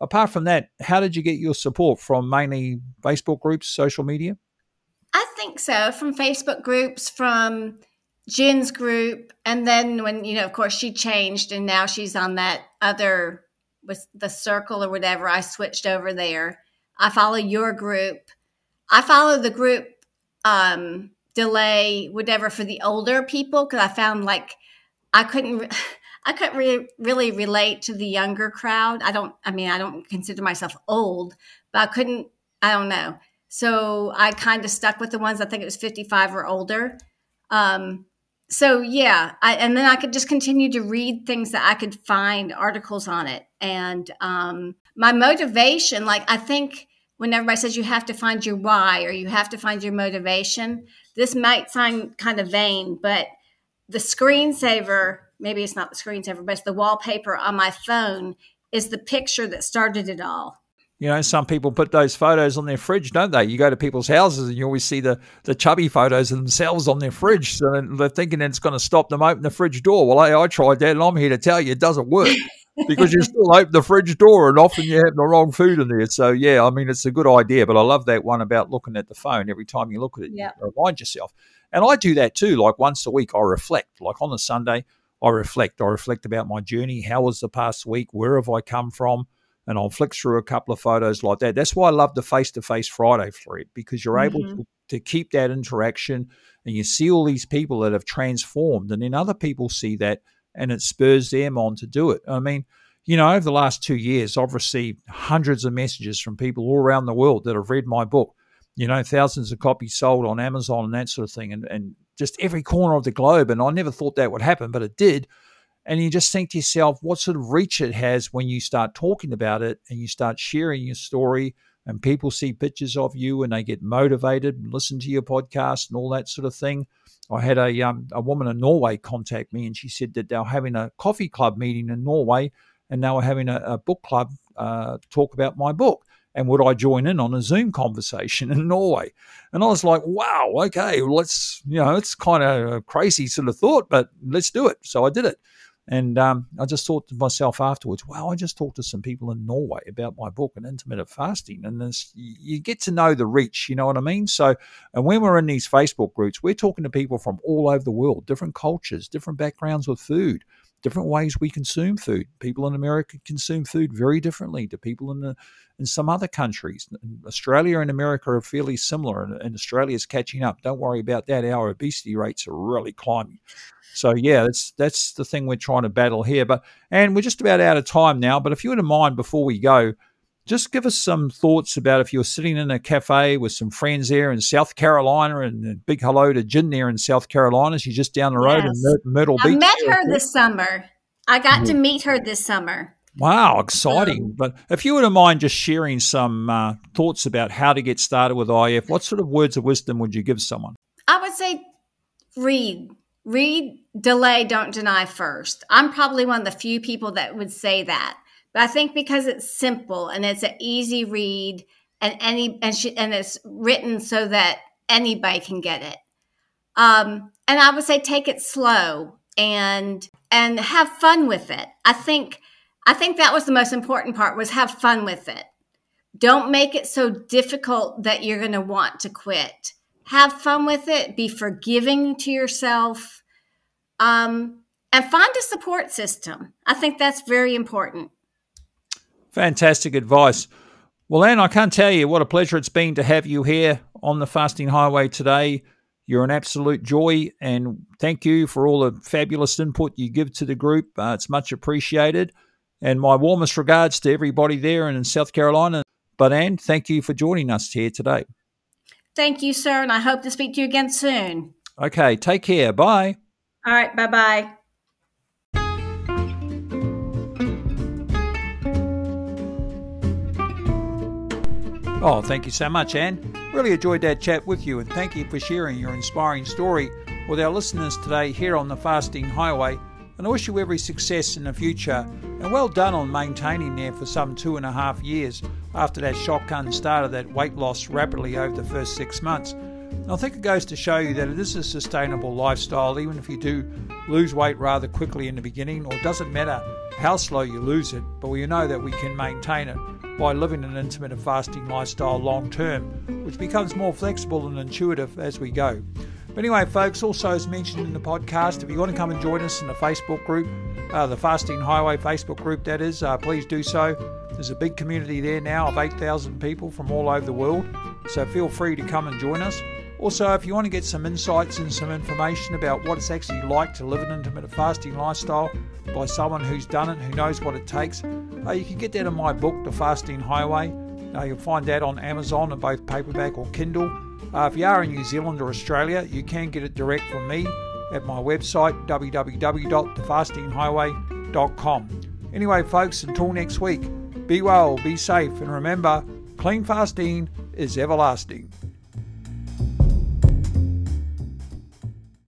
apart from that, how did you get your support from mainly Facebook groups, social media? I think so. From Facebook groups, from Gin's group, and then when you know, of course, she changed, and now she's on that other with the circle or whatever. I switched over there. I follow your group. I follow the group um, delay whatever for the older people because I found like I couldn't. I couldn't re- really relate to the younger crowd. I don't, I mean, I don't consider myself old, but I couldn't, I don't know. So I kind of stuck with the ones I think it was 55 or older. Um, so yeah, I, and then I could just continue to read things that I could find articles on it. And um, my motivation, like I think when everybody says you have to find your why or you have to find your motivation, this might sound kind of vain, but the screensaver, maybe it's not the screensaver, but it's the wallpaper on my phone is the picture that started it all. You know, some people put those photos on their fridge, don't they? You go to people's houses and you always see the, the chubby photos of themselves on their fridge. So they're thinking it's going to stop them open the fridge door. Well, I, I tried that and I'm here to tell you it doesn't work because you still open the fridge door and often you have the wrong food in there. So, yeah, I mean, it's a good idea. But I love that one about looking at the phone every time you look at it, yeah. you remind yourself. And I do that too. Like once a week, I reflect. Like on a Sunday, I reflect. I reflect about my journey. How was the past week? Where have I come from? And I'll flick through a couple of photos like that. That's why I love the face to face Friday Fred because you're mm-hmm. able to, to keep that interaction and you see all these people that have transformed, and then other people see that and it spurs them on to do it. I mean, you know, over the last two years, I've received hundreds of messages from people all around the world that have read my book. You know, thousands of copies sold on Amazon and that sort of thing, and, and just every corner of the globe. And I never thought that would happen, but it did. And you just think to yourself, what sort of reach it has when you start talking about it and you start sharing your story, and people see pictures of you and they get motivated and listen to your podcast and all that sort of thing. I had a um, a woman in Norway contact me, and she said that they were having a coffee club meeting in Norway, and they were having a, a book club uh, talk about my book. And would I join in on a Zoom conversation in Norway? And I was like, wow, okay, well, let's, you know, it's kind of a crazy sort of thought, but let's do it. So I did it. And um, I just thought to myself afterwards, wow, I just talked to some people in Norway about my book and intermittent fasting. And this, you get to know the reach, you know what I mean? So, and when we're in these Facebook groups, we're talking to people from all over the world, different cultures, different backgrounds with food, different ways we consume food. People in America consume food very differently to people in the, in some other countries. Australia and America are fairly similar, and, and Australia is catching up. Don't worry about that. Our obesity rates are really climbing. So yeah, that's that's the thing we're trying to battle here. But and we're just about out of time now. But if you wouldn't mind, before we go, just give us some thoughts about if you're sitting in a cafe with some friends there in South Carolina, and a big hello to Gin there in South Carolina. She's just down the road yes. in Myrtle I Beach. I met her this summer. I got to meet her this summer. Wow, exciting! Um, but if you wouldn't mind just sharing some uh, thoughts about how to get started with IF, what sort of words of wisdom would you give someone? I would say read read, delay, don't deny first. I'm probably one of the few people that would say that. But I think because it's simple and it's an easy read and any and, she, and it's written so that anybody can get it. Um, and I would say take it slow and and have fun with it. I think I think that was the most important part was have fun with it. Don't make it so difficult that you're going to want to quit have fun with it, be forgiving to yourself, um, and find a support system. I think that's very important. Fantastic advice. Well, Anne, I can't tell you what a pleasure it's been to have you here on the Fasting Highway today. You're an absolute joy, and thank you for all the fabulous input you give to the group. Uh, it's much appreciated. And my warmest regards to everybody there and in South Carolina. But, Anne, thank you for joining us here today. Thank you, sir, and I hope to speak to you again soon. Okay, take care. Bye. All right, bye bye. Oh, thank you so much, Anne. Really enjoyed that chat with you, and thank you for sharing your inspiring story with our listeners today here on the Fasting Highway. And I wish you every success in the future. And well done on maintaining there for some two and a half years after that shotgun started that weight loss rapidly over the first six months. And I think it goes to show you that it is a sustainable lifestyle, even if you do lose weight rather quickly in the beginning, or doesn't matter how slow you lose it, but we know that we can maintain it by living an intermittent fasting lifestyle long term, which becomes more flexible and intuitive as we go. But anyway, folks, also as mentioned in the podcast, if you want to come and join us in the Facebook group, uh, the Fasting Highway Facebook group, that is, uh, please do so. There's a big community there now of 8,000 people from all over the world, so feel free to come and join us. Also, if you want to get some insights and some information about what it's actually like to live an intermittent fasting lifestyle by someone who's done it, who knows what it takes, uh, you can get that in my book, The Fasting Highway. Uh, you'll find that on Amazon in both paperback or Kindle. Uh, if you are in New Zealand or Australia, you can get it direct from me at my website, www.thefastinghighway.com. Anyway, folks, until next week, be well, be safe, and remember, clean fasting is everlasting.